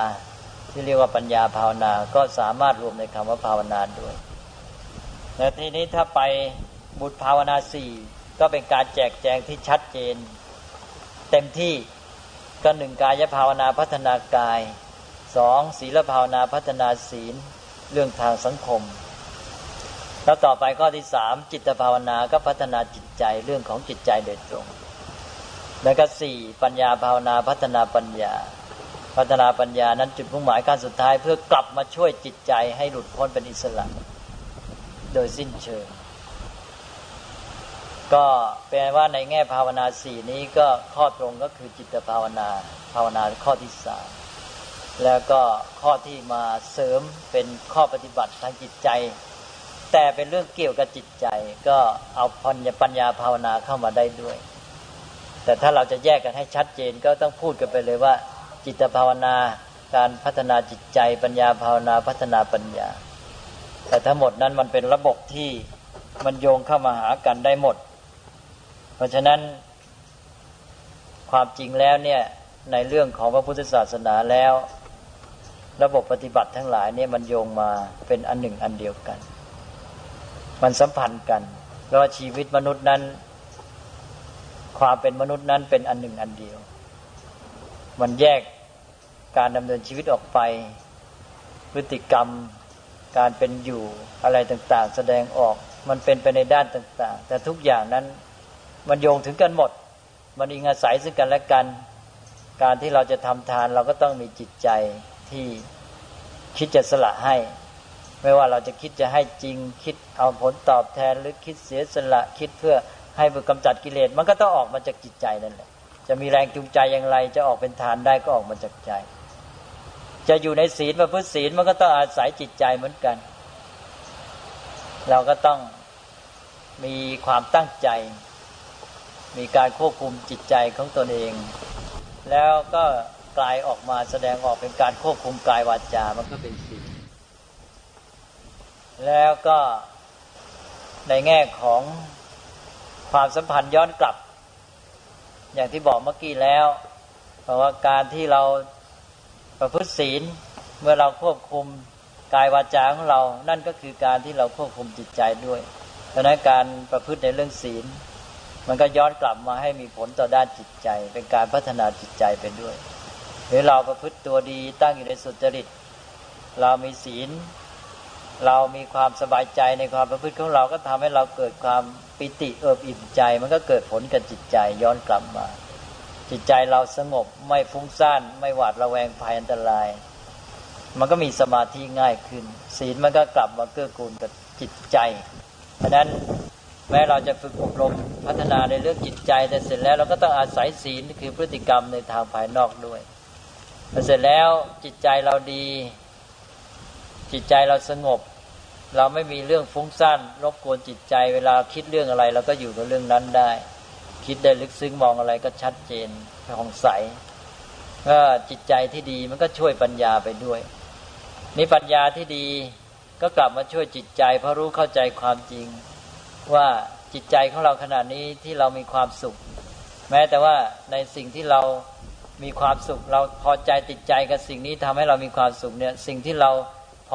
ที่เรียกว่าปัญญาภาวนาก็สามารถรวมในคำว่าภาวนาด้วยแต่ทีนี้ถ้าไปบุตรภาวนาสี่ก็เป็นการแจกแจงที่ชัดเจน เต็มที่ก็หนึ่งกายภาวนาพัฒนากายสองศีลภาวนาพัฒนาศีล เรื่องทางสังคม แล้วต่อไปข้อที่สามจิตภาวนาก็พัฒนาจิตใจเรื่องของจิตใจโดยตรง แล้วก็สี่ปัญญาภาวนาพัฒนาปัญญา พัฒนาปัญญานั้นจุดมุ่งหมายการสุดท้ายเพื่อกลับมาช่วยจิตใจให้หลุดพ้นเป็นอิสระ โดยสิ้นเชิง ก็แปลว่าในแง่ภาวนาสี่นี้ก็ข้อตรงก็คือจิตภาวนา ภาวนาข้อที่สามแล้วก็ข้อที่มาเสริมเป็นข้อปฏิบัติทางจิตใจ แต่เป็นเรื่องเกี่ยวกับจิตใจ ก็เอาพัญญปัญญาภาวนาเข้ามาได้ด้วย แต่ถ้าเราจะแยกกันให้ชัดเจนก็ต้องพูดกันไปเลยว่า จิตภาวนาการพัฒนาจิตใจ ปัญญาภาวนาพัฒนาปัญญา แต่ทั้งหมดนั้นมันเป็นระบบที่มันโยงเข้ามาหากันได้หมด เพราะฉะนั้นความจริงแล้วเนี่ยในเรื่องของพระพุทธศาสนาแล้ว ระบบปฏิบัติทั้งหลายเนี่ยมันโยงมาเป็นอันหนึ่งอันเดียวกัน มันสัมพันธ์กันเพราะชีวิตมนุษย์นั้น ความเป็นมนุษย์นั้นเป็นอันหนึ่งอันเดียว มันแยกการดำเนินชีวิตออกไป พฤติกรรมการเป็นอยู่อะไรต่างๆ แสดงออกมันเป็นไปในด้านต่าง ๆ แต่ทุกอย่างนั้นมันโยงถึงกันหมด มันอิงอาศัยซึ่งกันและกัน การที่เราจะทำทานเราก็ต้องมีจิตใจที่คิดจะสละให้ ไม่ว่าเราจะคิดจะให้จริง คิดเอาผลตอบแทนหรือคิดเสียสละคิดเพื่อให้กำจัดกิเลสมันก็ต้องออกมาจากจิตใจนั่นแหละ จะมีแรงจูงใจอย่างไร จะออกเป็นทานได้ก็ออกมาจากใจ จะอยู่ในศีลประพฤติศีลมันก็ต้องอาศัยจิตใจเหมือนกัน เราก็ต้องมีความตั้งใจ มีการควบคุมจิตใจของตนเอง แล้วก็กลายออกมาแสดงออกเป็นการควบคุมกายวาจา มันก็เป็นศีล แล้วก็ในแง่ของความสัมพันธ์ย้อนกลับ อย่างที่บอกเมื่อกี้แล้ว เพราะว่าการที่เราประพฤติศีลเมื่อเราควบคุมกายวาจาของเรา นั่นก็คือการที่เราควบคุมจิตใจด้วยดังนั้นการประพฤติในเรื่องศีล มันก็ย้อนกลับมาให้มีผลต่อด้านจิตใจ เป็นการพัฒนาจิตใจไปด้วย หรือเราประพฤติตัวดีตั้งอยู่ในสุจริต เรามีศีล เรามีความสบายใจในความประพฤติของเราก็ทำให้เราเกิดความปิติเอิบอิ่มใจ มันก็เกิดผลกับจิตใจย้อนกลับมา จิตใจเราสงบไม่ฟุ้งซ่าน ไม่หวาดระแวงภัยอันตราย มันก็มีสมาธิง่ายขึ้น ศีลมันก็กลับมาเกื้อกูลกับจิตใจ เพราะนั้นแม้เราจะฝึกอบรมพัฒนาในเรื่องจิตใจแต่เสร็จแล้วเราก็ต้องอาศัยศีลคือพฤติกรรมในทางภายนอกด้วยพอเสร็จแล้วจิตใจเราดี จิตใจเราสงบ เราไม่มีเรื่องฟุ้งซ่านรบกวนจิตใจ เวลาคิดเรื่องอะไรเราก็อยู่กับเรื่องนั้นได้ คิดได้ลึกซึ้งมองอะไรก็ชัดเจนผ่องใสก็จิตใจที่ดีมันก็ช่วยปัญญาไปด้วย นี่ปัญญาที่ดีก็กลับมาช่วยจิตใจ เพราะรู้เข้าใจความจริง ว่าจิตใจของเราขณะนี้ที่เรามีความสุข แม้แต่ว่าในสิ่งที่เรามีความสุข เราพอใจติดใจกับสิ่งนี้ทำให้เรามีความสุขเนี่ยสิ่งที่เรา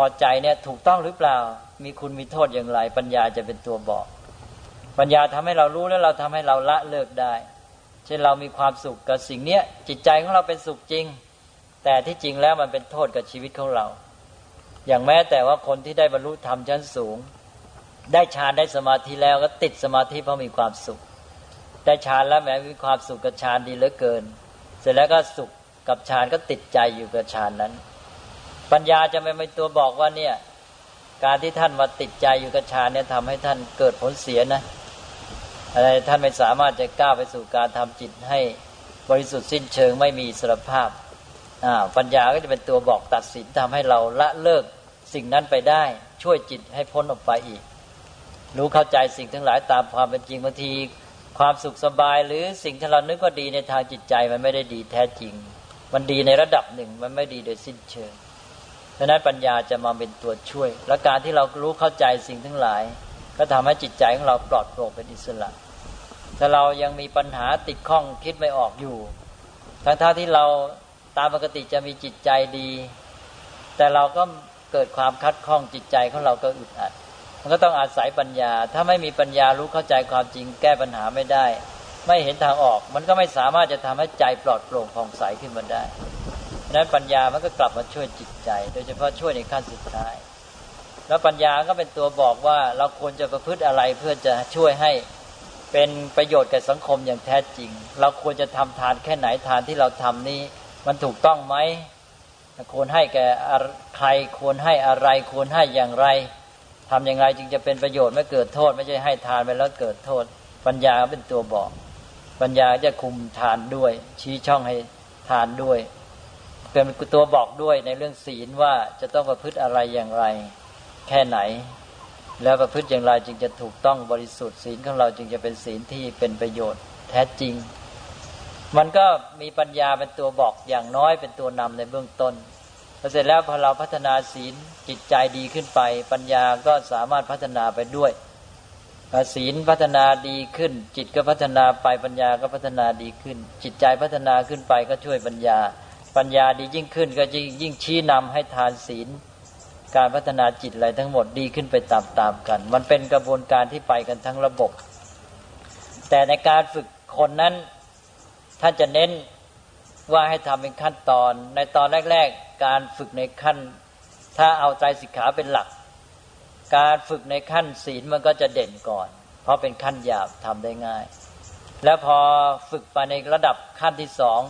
อใจเนี่ยถูกต้องหรือเปล่า มีคุณมีโทษอย่างไร ปัญญาจะเป็นตัวบอก ปัญญาทำให้เรารู้แล้วเราทำให้เราละเลิกได้ เช่นเรามีความสุขกับสิ่งเนี้ยจิตใจของเราเป็นสุขจริง แต่ที่จริงแล้วมันเป็นโทษกับชีวิตของเรา อย่างแม้แต่ว่าคนที่ได้บรรลุธรรมชั้นสูง ได้ฌานได้สมาธิแล้วก็ติดสมาธิเพราะมีความสุข ได้ฌานแล้วแม้มีความสุขกับฌานดีเหลือเกิน เสร็จแล้วก็สุขกับฌานก็ติดใจอยู่กับฌานนั้น ปัญญาจะไม่เป็นตัวบอกว่าเนี่ย การที่ท่านมาติดใจอยู่กับฌานเนี่ยทำให้ท่านเกิดผลเสียนะอะไรท่านไม่สามารถจะก้าวไปสู่การทำจิตให้บริสุทธิ์สิ้นเชิงไม่มีสรภาพปัญญาก็จะเป็นตัวบอกตัดสินทำให้เราละเลิกสิ่งนั้นไปได้ช่วยจิตให้พ้นออกไปอีก รู้เข้าใจสิ่งทั้งหลายตามความเป็นจริงบางที ความสุขสบายหรือสิ่งที่เรานึกว่าดีในทางจิตใจมันไม่ได้ดีแท้จริง มันดีในระดับหนึ่งมันไม่ดีโดยสิ้นเชิง ดังนั้นปัญญาจะมาเป็นตัวช่วย และการที่เรารู้เข้าใจสิ่งทั้งหลาย ก็ทำให้จิตใจของเราปลอดโปร่งเป็นอิสระ ถ้าเรายังมีปัญหาติดข้องคิดไม่ออกอยู่ ทั้งท่าที่เราตามปกติจะมีจิตใจดี แต่เราก็เกิดความคัดข้องจิตใจของเราก็อึดอัด มันก็ต้องอาศัยปัญญา ถ้าไม่มีปัญญารู้เข้าใจความจริงแก้ปัญหาไม่ได้ ไม่เห็นทางออก มันก็ไม่สามารถจะทำให้ใจปลอดโปร่งผ่องใสขึ้นมาได้ นั้นปัญญามันก็กลับมาช่วยจิตใจ โดยเฉพาะช่วยในขั้นสุดท้าย แล้วปัญญาก็เป็นตัวบอกว่าเราควรจะประพฤติอะไรเพื่อจะช่วยให้เป็นประโยชน์แก่สังคมอย่างแท้จริง เราควรจะทำทานแค่ไหนทานที่เราทำนี้ มันถูกต้องไหมควรให้แก่ใครควรให้อะไรควรให้อย่างไรทำอย่างไรจึงจะเป็นประโยชน์ไม่เกิดโทษ ไม่ใช่ให้ทานไปแล้วเกิดโทษ ปัญญาเป็นตัวบอก ปัญญาจะคุมทานด้วย ชี้ช่องให้ทานด้วย เป็นตัวบอกด้วยในเรื่องศีลว่าจะต้องประพฤติอะไรอย่างไร แค่ไหน แล้วประพฤติอย่างไรจึงจะถูกต้องบริสุทธิ์ศีลของเราจึงจะเป็นศีลที่เป็นประโยชน์แท้จริง มันก็มีปัญญาเป็นตัวบอกอย่างน้อยเป็นตัวนำในเบื้องต้นพอเสร็จแล้วพอเราพัฒนาศีลจิตใจดีขึ้นไป ปัญญาก็สามารถพัฒนาไปด้วยศีลพัฒนาดีขึ้น จิตก็พัฒนาไปปัญญาก็พัฒนาดีขึ้น จิตใจพัฒนาขึ้นไปก็ช่วยปัญญา ปัญญาดียิ่งขึ้น ก็ยิ่งชี้นำให้ทานศีล การพัฒนาจิตอะไรทั้งหมดดีขึ้นไปตามๆกัน มันเป็นกระบวนการที่ไปกันทั้งระบบ แต่ในการฝึกคนนั้นท่านจะเน้นว่าให้ทำเป็นขั้นตอน ในตอนแรก ๆ การฝึกในขั้น ถ้าเอาใจสิกขาเป็นหลัก การฝึกในขั้นศีลมันก็จะเด่นก่อน เพราะเป็นขั้นหยาบทำได้ง่าย แล้วพอฝึกไปในระดับขั้นที่สอง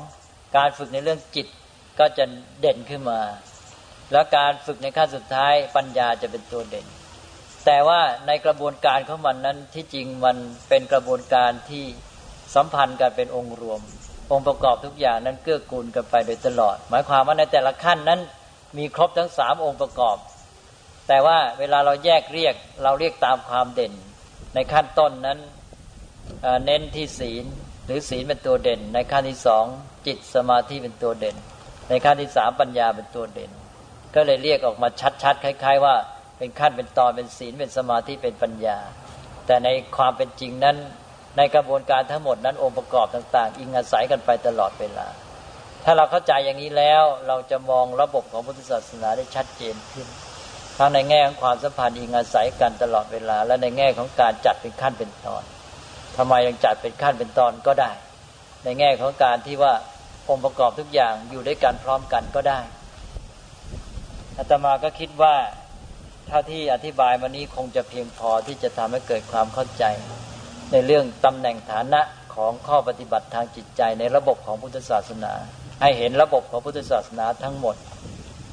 การฝึกในเรื่องจิตก็จะเด่นขึ้นมา แล้วการฝึกในขั้นสุดท้ายปัญญาจะเป็นตัวเด่น แต่ว่าในกระบวนการของมันนั้นที่จริงมันเป็นกระบวนการที่สัมพันธ์กันเป็นองค์รวม องค์ประกอบทุกอย่างนั้นเกื้อกูลกันไปโดยตลอด หมายความว่าในแต่ละขั้นนั้นมีครบทั้งสามองค์ประกอบ แต่ว่าเวลาเราแยกเรียกเราเรียกตามความเด่น ในขั้นต้นนั้นเน้นที่ศีล หรือศีลเป็นตัวเด่น ในขั้นที่สองจิตสมาธิเป็นตัวเด่น ในขั้นที่สามปัญญาเป็นตัวเด่น ก็เลยเรียกออกมาชัดๆคล้าย ๆ ว่าเป็นขั้นเป็นตอนเป็นศีลเป็นสมาธิเป็นปัญญา แต่ในความเป็นจริงนั้น ในกระบวนการทั้งหมดนั้นองค์ประกอบต่างๆ อิงอาศัยกันไปตลอดเวลา ถ้าเราเข้าใจอย่างนี้แล้วเราจะมองระบบของพุทธศาสนาได้ชัดเจนขึ้นทั้งในแง่ของความสัมพันธ์อิงอาศัยกันตลอดเวลา และในแง่ของการจัดเป็นขั้นเป็นตอน ทำไมยังจัดเป็นขั้นเป็นตอนก็ได้ ในแง่ของการที่ว่าองค์ประกอบทุกอย่างอยู่ด้วยกันพร้อมกันก็ได้อาตมาก็คิดว่าเท่าที่อธิบายมานี้คงจะเพียงพอที่จะทำให้เกิดความเข้าใจ ในเรื่องตำแหน่งฐานะของข้อปฏิบัติทางจิตใจในระบบของพุทธศาสนา ให้เห็นระบบของพุทธศาสนาทั้งหมด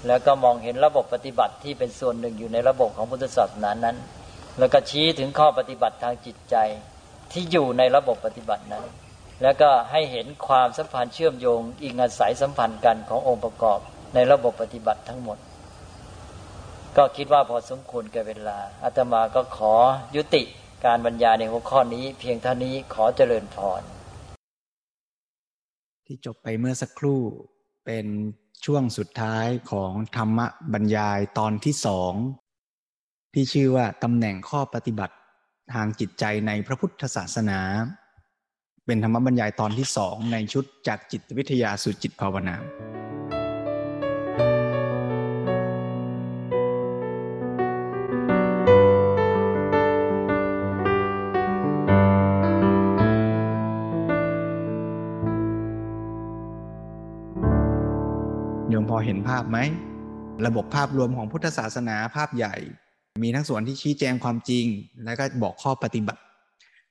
แล้วก็มองเห็นระบบปฏิบัติที่เป็นส่วนหนึ่งอยู่ในระบบของพุทธศาสนานั้น แล้วก็ชี้ถึงข้อปฏิบัติทางจิตใจ ที่อยู่ในระบบปฏิบัตินั้น แล้วก็ให้เห็นความสัมพันธ์เชื่อมโยง อิงอาศัยสัมพันธ์กันขององค์ประกอบในระบบปฏิบัติทั้งหมด ก็คิดว่าพอสมควรแก่เวลาอาตมาก็ขอยุติการบรรยายในหัวข้อนี้เพียงเท่านี้ขอเจริญพรที่จบไปเมื่อสักครู่เป็นช่วงสุดท้ายของธรรมบรรยายตอนที่สองที่ชื่อว่าตำแหน่งข้อปฏิบัติ ทางจิตใจในพระพุทธศาสนา เป็นธรรมบรรยายตอนที่สองในชุดจากจิตวิทยาสู่จิตภาวนา โยมพอเห็นภาพไหม ระบบภาพรวมของพุทธศาสนาภาพใหญ่ มีทั้งส่วนที่ชี้แจงความจริง แล้วก็บอกข้อปฏิบัติ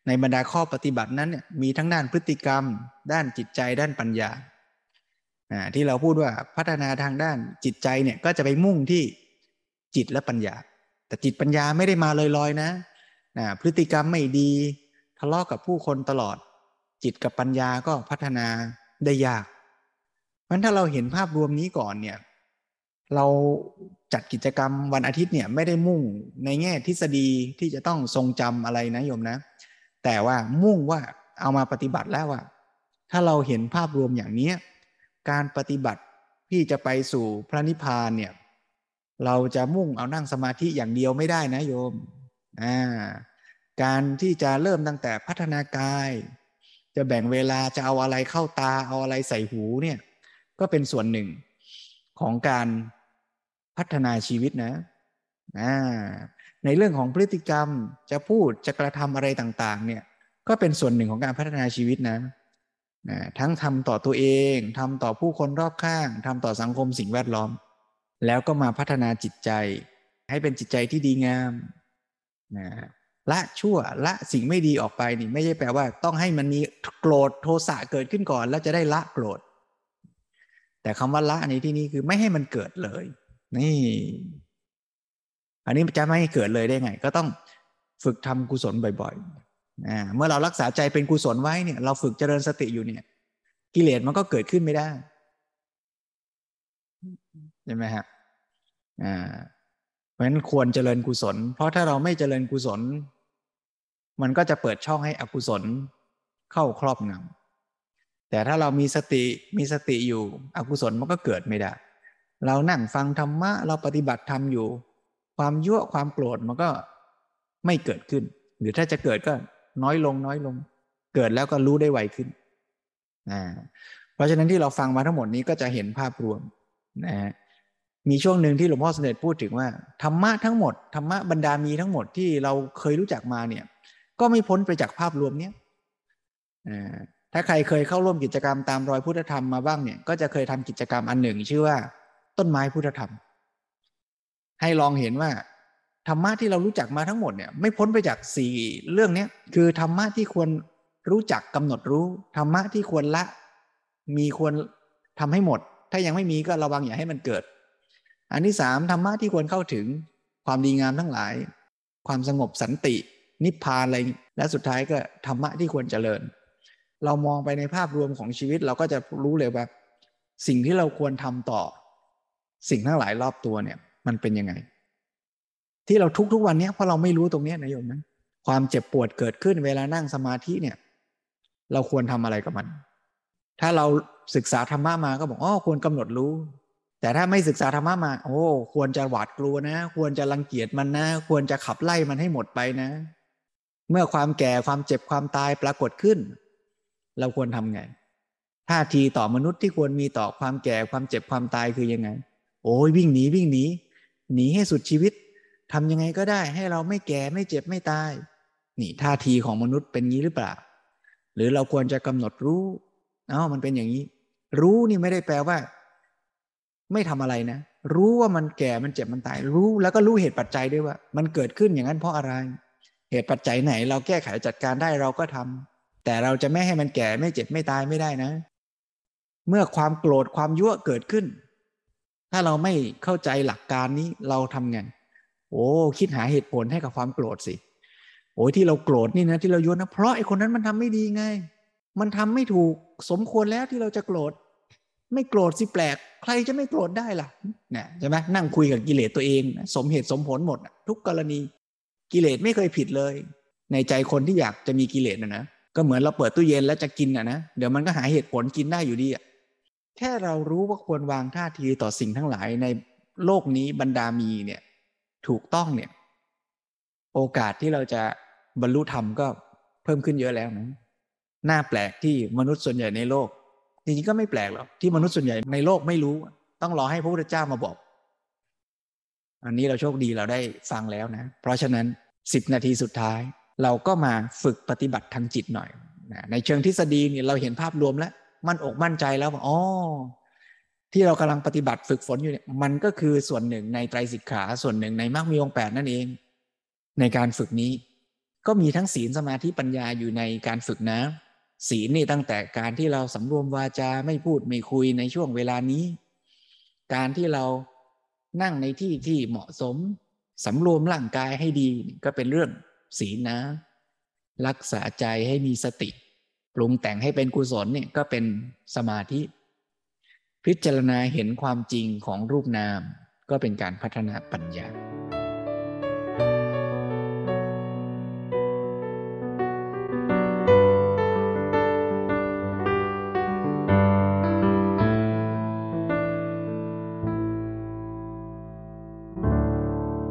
ในบรรดาข้อปฏิบัตินั้นเนี่ยมีทั้งด้านพฤติกรรม ด้านจิตใจด้านปัญญาที่เราพูดว่าพัฒนาทางด้านจิตใจเนี่ยก็จะไปมุ่งที่จิตและปัญญา แต่จิตปัญญาไม่ได้มาลอยๆนะนะพฤติกรรมไม่ดีทะเลาะกับผู้คนตลอด จิตกับปัญญาก็พัฒนาได้ยากเพราะถ้าเราเห็นภาพรวมนี้ก่อนเนี่ย เรา จัดกิจกรรมวันอาทิตย์เนี่ยไม่ได้มุ่งในแง่ทฤษฎีที่จะต้องทรงจำอะไรนะโยมนะ แต่ว่ามุ่งว่าเอามาปฏิบัติแล้วว่าถ้าเราเห็นภาพรวมอย่างนี้การปฏิบัติที่จะไปสู่พระนิพพานเนี่ยเราจะมุ่งเอานั่งสมาธิอย่างเดียวไม่ได้นะโยมอ่าการที่จะเริ่มตั้งแต่พัฒนากาย จะแบ่งเวลาจะเอาอะไรเข้าตาเอาอะไรใส่หูเนี่ยก็เป็นส่วนหนึ่งของการ พัฒนาชีวิตนะในเรื่องของพฤติกรรมจะพูดจะกระทำอะไรต่าง ๆ เนี่ย ก็เป็นส่วนหนึ่งของการพัฒนาชีวิตนะนะทั้งทำต่อตัวเองทำต่อผู้คนรอบข้างทำต่อสังคมสิ่งแวดล้อม แล้วก็มาพัฒนาจิตใจ ให้เป็นจิตใจที่ดีงามนะละชั่วละสิ่งไม่ดีออกไปนี่ ไม่ใช่แปลว่าต้องให้มันมีโกรธโทสะเกิดขึ้นก่อน แล้วจะได้ละโกรธ แต่คำว่าละในที่นี้คือไม่ให้มันเกิดเลย นี่ อันนี้จะไม่ให้เกิดเลยได้ไง ก็ต้องฝึกทำกุศลบ่อยๆเมื่อเรารักษาใจเป็นกุศลไว้เนี่ย เราฝึกเจริญสติอยู่เนี่ย กิเลสมันก็เกิดขึ้นไม่ได้ใช่ไหมฮะอ่าเพราะฉะนั้นควรเจริญกุศล เพราะถ้าเราไม่เจริญกุศล มันก็จะเปิดช่องให้อกุศลเข้าครอบงำแต่ถ้าเรามีสติมีสติอยู่ อกุศลมันก็เกิดไม่ได้ เรานั่งฟังธรรมะ เราปฏิบัติธรรมอยู่ ความยั่วความโกรธมันก็ไม่เกิดขึ้น หรือถ้าจะเกิดก็น้อยลงน้อยลง เกิดแล้วก็รู้ได้ไวขึ้นนะเพราะฉะนั้นที่เราฟังมาทั้งหมดนี้ก็จะเห็นภาพรวมนะมีช่วงหนึ่งที่หลวงพ่อเสด็จพูดถึงว่าธรรมะทั้งหมดธรรมะบรรดามีทั้งหมดที่เราเคยรู้จักมาเนี่ย ก็ไม่พ้นไปจากภาพรวมเนี้ยถ้าใครเคยเข้าร่วมกิจกรรมตามรอยพุทธธรรมมาบ้างเนี่ย ก็จะเคยทำกิจกรรมอันหนึ่ง ชื่อว่า ต้นไม้พุทธธรรม ให้ลองเห็นว่าธรรมะที่เรารู้จักมาทั้งหมดเนี่ยไม่พ้นไปจากสี่เรื่องเนี้ยคือธรรมะที่ควรรู้จักกำหนดรู้ธรรมะที่ควรละ มีควรทำให้หมด ถ้ายังไม่มีก็ระวังอย่าให้มันเกิด อันที่สามธรรมะที่ควรเข้าถึงความดีงามทั้งหลาย ความสงบสันติ นิพพานอะไรและสุดท้ายก็ธรรมะที่ควรเจริญ เรามองไปในภาพรวมของชีวิตเราก็จะรู้เลยว่า สิ่งที่เราควรทำต่อ สิ่งทั้งหลายรอบตัวเนี่ย มันเป็นยังไง ที่เราทุกทุกวันนี้เพราะเราไม่รู้ตรงนี้นะโยมนะความเจ็บปวดเกิดขึ้นเวลานั่งสมาธิเนี่ย เราควรทำอะไรกับมัน ถ้าเราศึกษาธรรมะมาก็บอกอ๋อควรกำหนดรู้ แต่ถ้าไม่ศึกษาธรรมะมา โอ้ควรจะหวาดกลัวนะ ควรจะรังเกียจมันนะ ควรจะขับไล่มันให้หมดไปนะ เมื่อความแก่ความเจ็บความตายปรากฏขึ้น เราควรทำไงท่าทีต่อมนุษย์ที่ควรมีต่อความแก่ความเจ็บความตายคือยังไง โอ้ยวิ่งหนีวิ่งหนีหนีให้สุดชีวิตทำยังไงก็ได้ ให้เราไม่แก่ไม่เจ็บไม่ตาย นี่ท่าทีของมนุษย์เป็นงี้หรือเปล่า หรือเราควรจะกำหนดรู้เอ้ามันเป็นอย่างนี้ รู้นี่ไม่ได้แปลว่า ไม่ทำอะไรนะ รู้ว่ามันแก่มันเจ็บมันตาย รู้แล้วก็รู้เหตุปัจจัยด้วยว่า มันเกิดขึ้นอย่างนั้นเพราะอะไร เหตุปัจจัยไหน เราแก้ไขจัดการได้เราก็ทำแต่เราจะไม่ให้มันแก่ไม่เจ็บไม่ตายไม่ได้นะ เมื่อความโกรธความยั่วเกิดขึ้น ถ้าเราไม่เข้าใจหลักการนี้เราทำไงโอ้คิดหาเหตุผลให้กับความโกรธสิโอ้ยที่เราโกรธนี่นะที่เราโยนนะเพราะไอ้คนนั้นมันทำไม่ดีไง มันทำไม่ถูกสมควรแล้วที่เราจะโกรธ ไม่โกรธสิแปลก ใครจะไม่โกรธได้ล่ะเนี่ยใช่ไหมนั่งคุยกับกิเลสตัวเองสมเหตุสมผลหมดทุกกรณีกิเลสไม่เคยผิดเลย ในใจคนที่อยากจะมีกิเลสนะนะก็เหมือนเราเปิดตู้เย็นแล้วจะกินอะนะเดี๋ยวมันก็หาเหตุผลกินได้อยู่ดีอะ แค่เรารู้ว่าควรวางท่าทีต่อสิ่งทั้งหลายในโลกนี้บรรดามีเนี่ย ถูกต้องเนี่ย โอกาสที่เราจะบรรลุธรรมก็เพิ่มขึ้นเยอะแล้วนะน่าแปลกที่มนุษย์ส่วนใหญ่ในโลกจริงๆก็ไม่แปลกหรอกที่มนุษย์ส่วนใหญ่ในโลกไม่รู้ ต้องรอให้พระพุทธเจ้ามาบอก อันนี้เราโชคดีเราได้ฟังแล้วนะ เพราะฉะนั้นสิบนาทีสุดท้าย เราก็มาฝึกปฏิบัติทางจิตหน่อยนะในเชิงทฤษฎีเนี่ยเราเห็นภาพรวมแล้ว มั่นอกมั่นใจแล้วว่าอ๋อที่เรากำลังปฏิบัติฝึกฝนอยู่เนี่ยมันก็คือส่วนหนึ่งในไตรสิกขาส่วนหนึ่งในมรรคมีองค์แปดนั่นเอง ในการฝึกนี้ ก็มีทั้งศีลสมาธิปัญญาอยู่ในการฝึกนะ ศีลนี่ตั้งแต่การที่เราสำรวมวาจาไม่พูดไม่คุยในช่วงเวลานี้ การที่เรานั่งในที่ที่เหมาะสมสำรวมร่างกายให้ดีก็เป็นเรื่องศีลนะ รักษาใจให้มีสติ ปรุงแต่งให้เป็นกุศลเนี่ยก็เป็นสมาธิ พิจารณาเห็นความจริงของรูปนาม ก็เป็นการพัฒนาปัญญา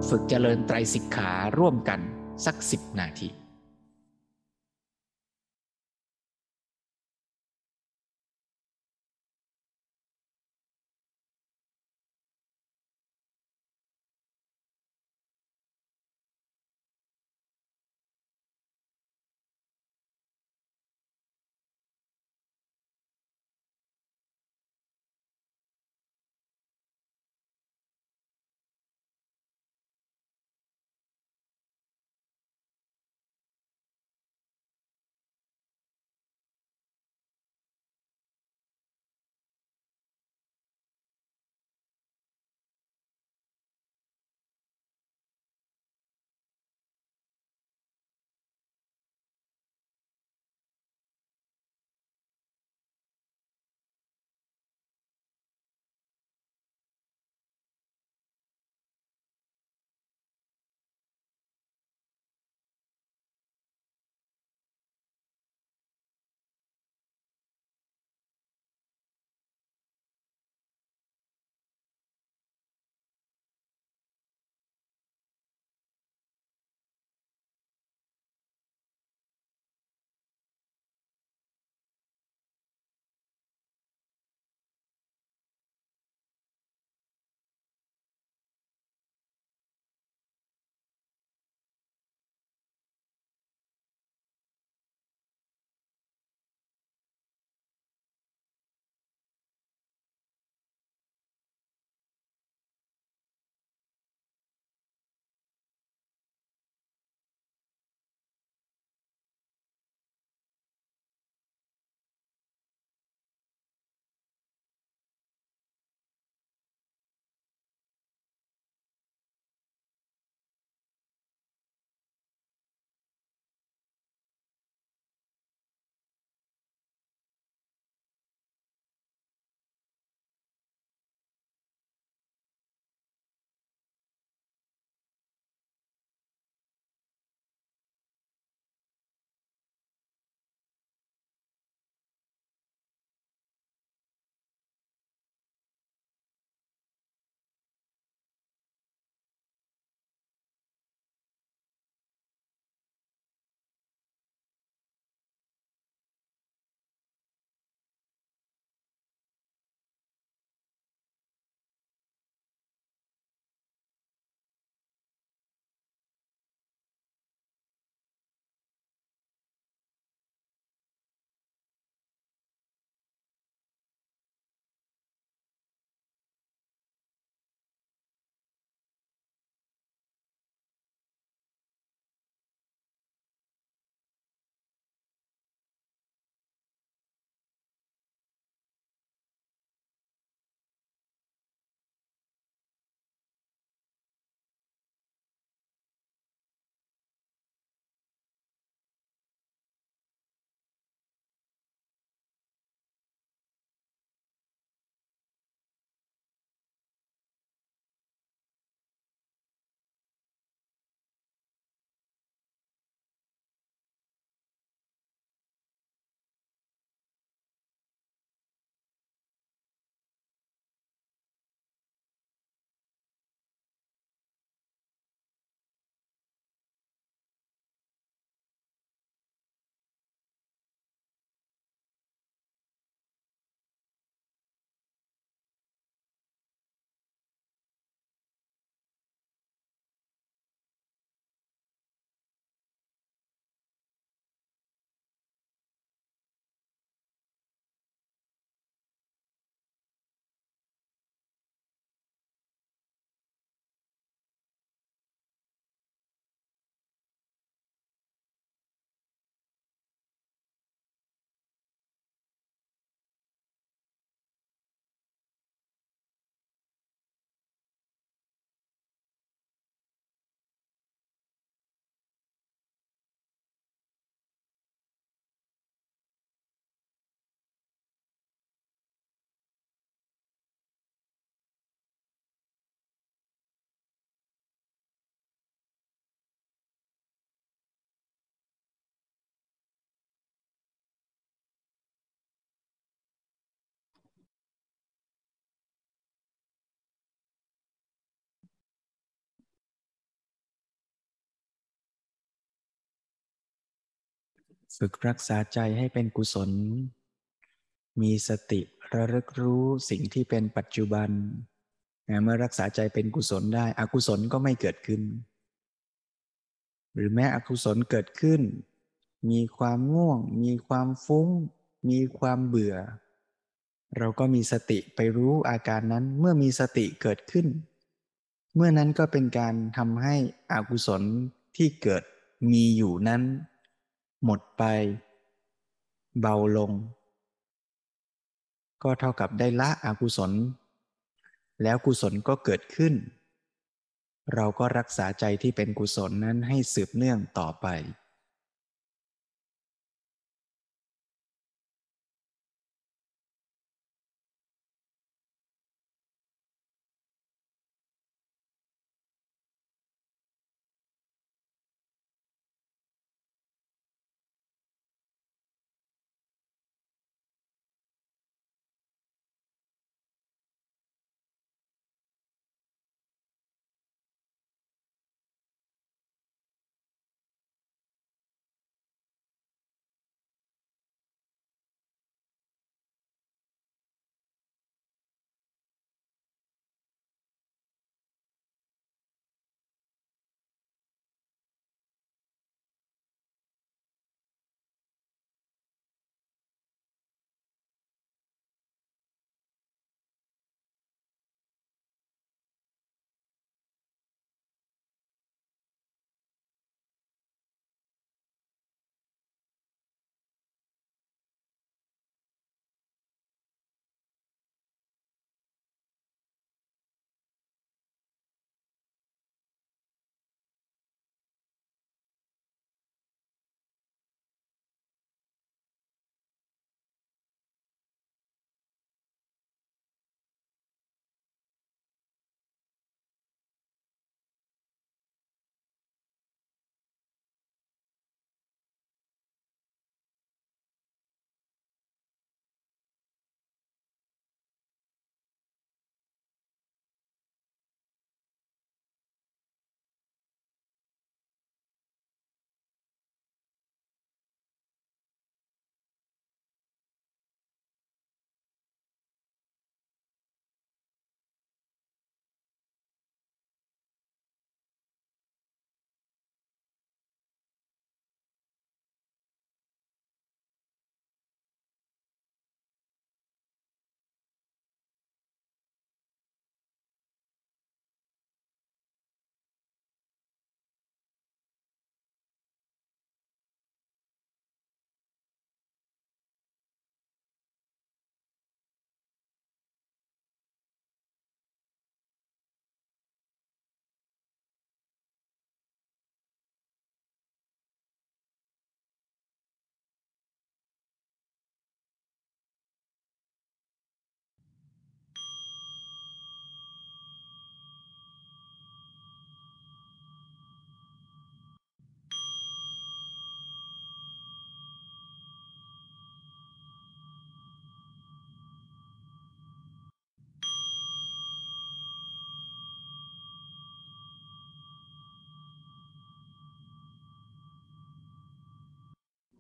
ฝึกเจริญไตรสิกขาร่วมกันสักสิบนาที ฝึกรักษาใจให้เป็นกุศล มีสติระลึกรู้สิ่งที่เป็นปัจจุบัน เมื่อรักษาใจเป็นกุศลได้ อกุศลก็ไม่เกิดขึ้น หรือแม้อกุศลเกิดขึ้น มีความง่วง มีความฟุ้ง มีความเบื่อ เราก็มีสติไปรู้อาการนั้น เมื่อมีสติเกิดขึ้น เมื่อนั้นก็เป็นการทำให้อกุศลที่เกิดมีอยู่นั้น หมดไป เบาลง ก็เท่ากับได้ละอกุศล แล้วกุศลก็เกิดขึ้น เราก็รักษาใจที่เป็นกุศลนั้นให้สืบเนื่องต่อไป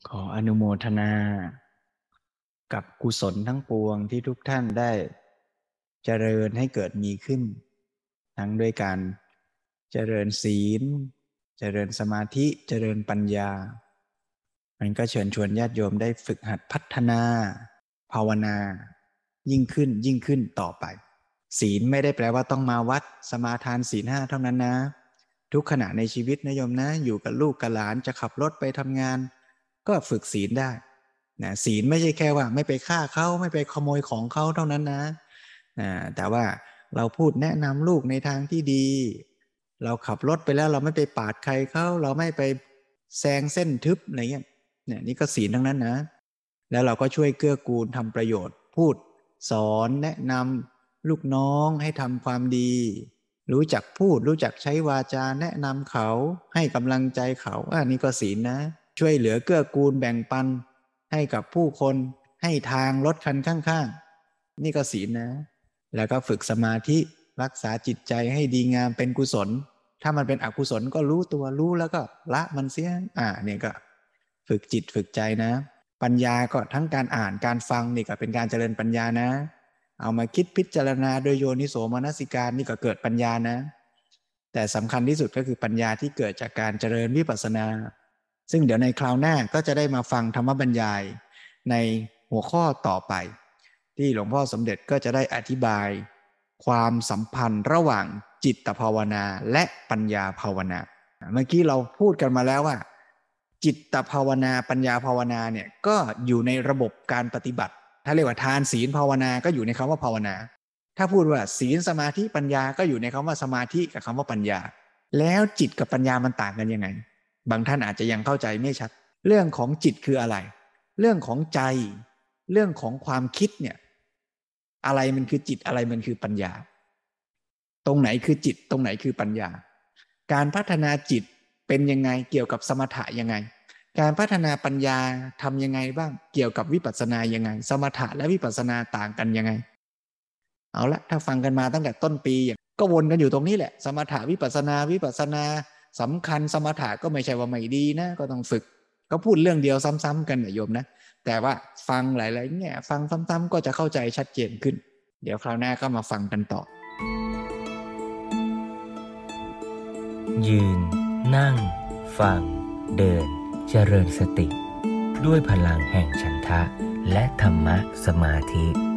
ขออนุโมทนา กับกุศลทั้งปวงที่ทุกท่านได้ เจริญให้เกิดมีขึ้น ทั้งด้วยการเจริญศีล เจริญสมาธิเจริญปัญญา มันก็เชิญชวนญาติโยมได้ฝึกหัดพัฒนา ภาวนา ยิ่งขึ้นยิ่งขึ้นต่อไป ศีลไม่ได้แปลว่าต้องมาวัดสมาทานศีลห้าเท่านั้นนะ ทุกขณะในชีวิตนะโยมนะ อยู่กับลูกกับหลานจะขับรถไปทำงาน ก็ฝึกศีลได้นะศีลไม่ใช่แค่ว่า ไม่ไปฆ่าเขาไม่ไปขโมยของเขาเท่านั้นนะนะแต่ว่าเราพูดแนะนำลูกในทางที่ดี เราขับรถไปแล้วเราไม่ไปปาดใครเขาเราไม่ไปแซงเส้นทึบอะไรเงี้ยเนี่ยนี่ก็ศีลทั้งนั้นนะ แล้วเราก็ช่วยเกื้อกูลทำประโยชน์ พูดสอนแนะนำลูกน้องให้ทำความดี รู้จักพูดรู้จักใช้วาจาแนะนำเขาให้กำลังใจเขาอันนี้ก็ศีลนะ ช่วยเหลือเกื้อกูลแบ่งปัน ให้กับผู้คนให้ทางรถคันข้างๆ นี่ก็ศีลนะ แล้วก็ฝึกสมาธิรักษาจิตใจให้ดีงามเป็นกุศล ถ้ามันเป็นอกุศลก็รู้ตัวรู้แล้วก็ละมันเสียอ่าเนี่ยก็ ฝึกจิตฝึกใจนะ ปัญญาก็ทั้งการอ่านการฟังนี่ก็เป็นการเจริญปัญญานะ เอามาคิดพิจารณาโดยโยนิโสมนสิการนี่ก็เกิดปัญญานะ แต่สำคัญที่สุดก็คือปัญญาที่เกิดจากการเจริญวิปัสสนา ซึ่งเดี๋ยวในคราวหน้าก็จะได้มาฟังธรรมบรรยายในหัวข้อต่อไป ที่หลวงพ่อสมเด็จก็จะได้อธิบาย ความสัมพันธ์ระหว่างจิตภาวนาและปัญญาภาวนา เมื่อกี้เราพูดกันมาแล้วว่า จิตภาวนาปัญญาภาวนาเนี่ยก็อยู่ในระบบการปฏิบัติ ถ้าเรียกว่าทานศีลภาวนาก็อยู่ในคำว่าภาวนา ถ้าพูดว่าศีลสมาธิปัญญาก็อยู่ในคำว่าสมาธิกับคำว่าปัญญา แล้วจิตกับปัญญามันต่างกันยังไง บางท่านอาจจะยังเข้าใจไม่ชัด เรื่องของจิตคืออะไร เรื่องของใจ เรื่องของความคิดเนี่ย อะไรมันคือจิตอะไรมันคือปัญญา ตรงไหนคือจิต ตรงไหนคือปัญญา การพัฒนาจิตเป็นยังไงเกี่ยวกับสมถะยังไง การพัฒนาปัญญาทำยังไงบ้างเกี่ยวกับวิปัสสนายังไง สมถะและวิปัสสนาต่างกันยังไง เอาละถ้าฟังกันมาตั้งแต่ต้นปีก็วนกันอยู่ตรงนี้แหละ สมถะวิปัสสนาวิปัสสนา สำคัญสมถะก็ไม่ใช่ว่าไม่ดีนะ ก็ต้องฝึก ก็พูดเรื่องเดียวซ้ำๆกันนะโยมนะ แต่ว่าฟังหลายๆแง่ฟังซ้ำๆก็จะเข้าใจชัดเจนขึ้น เดี๋ยวคราวหน้าก็มาฟังกันต่อ ยืน นั่ง ฟัง เดิน เจริญสติ ด้วยพลังแห่งฉันทะ และธรรมะสมาธิ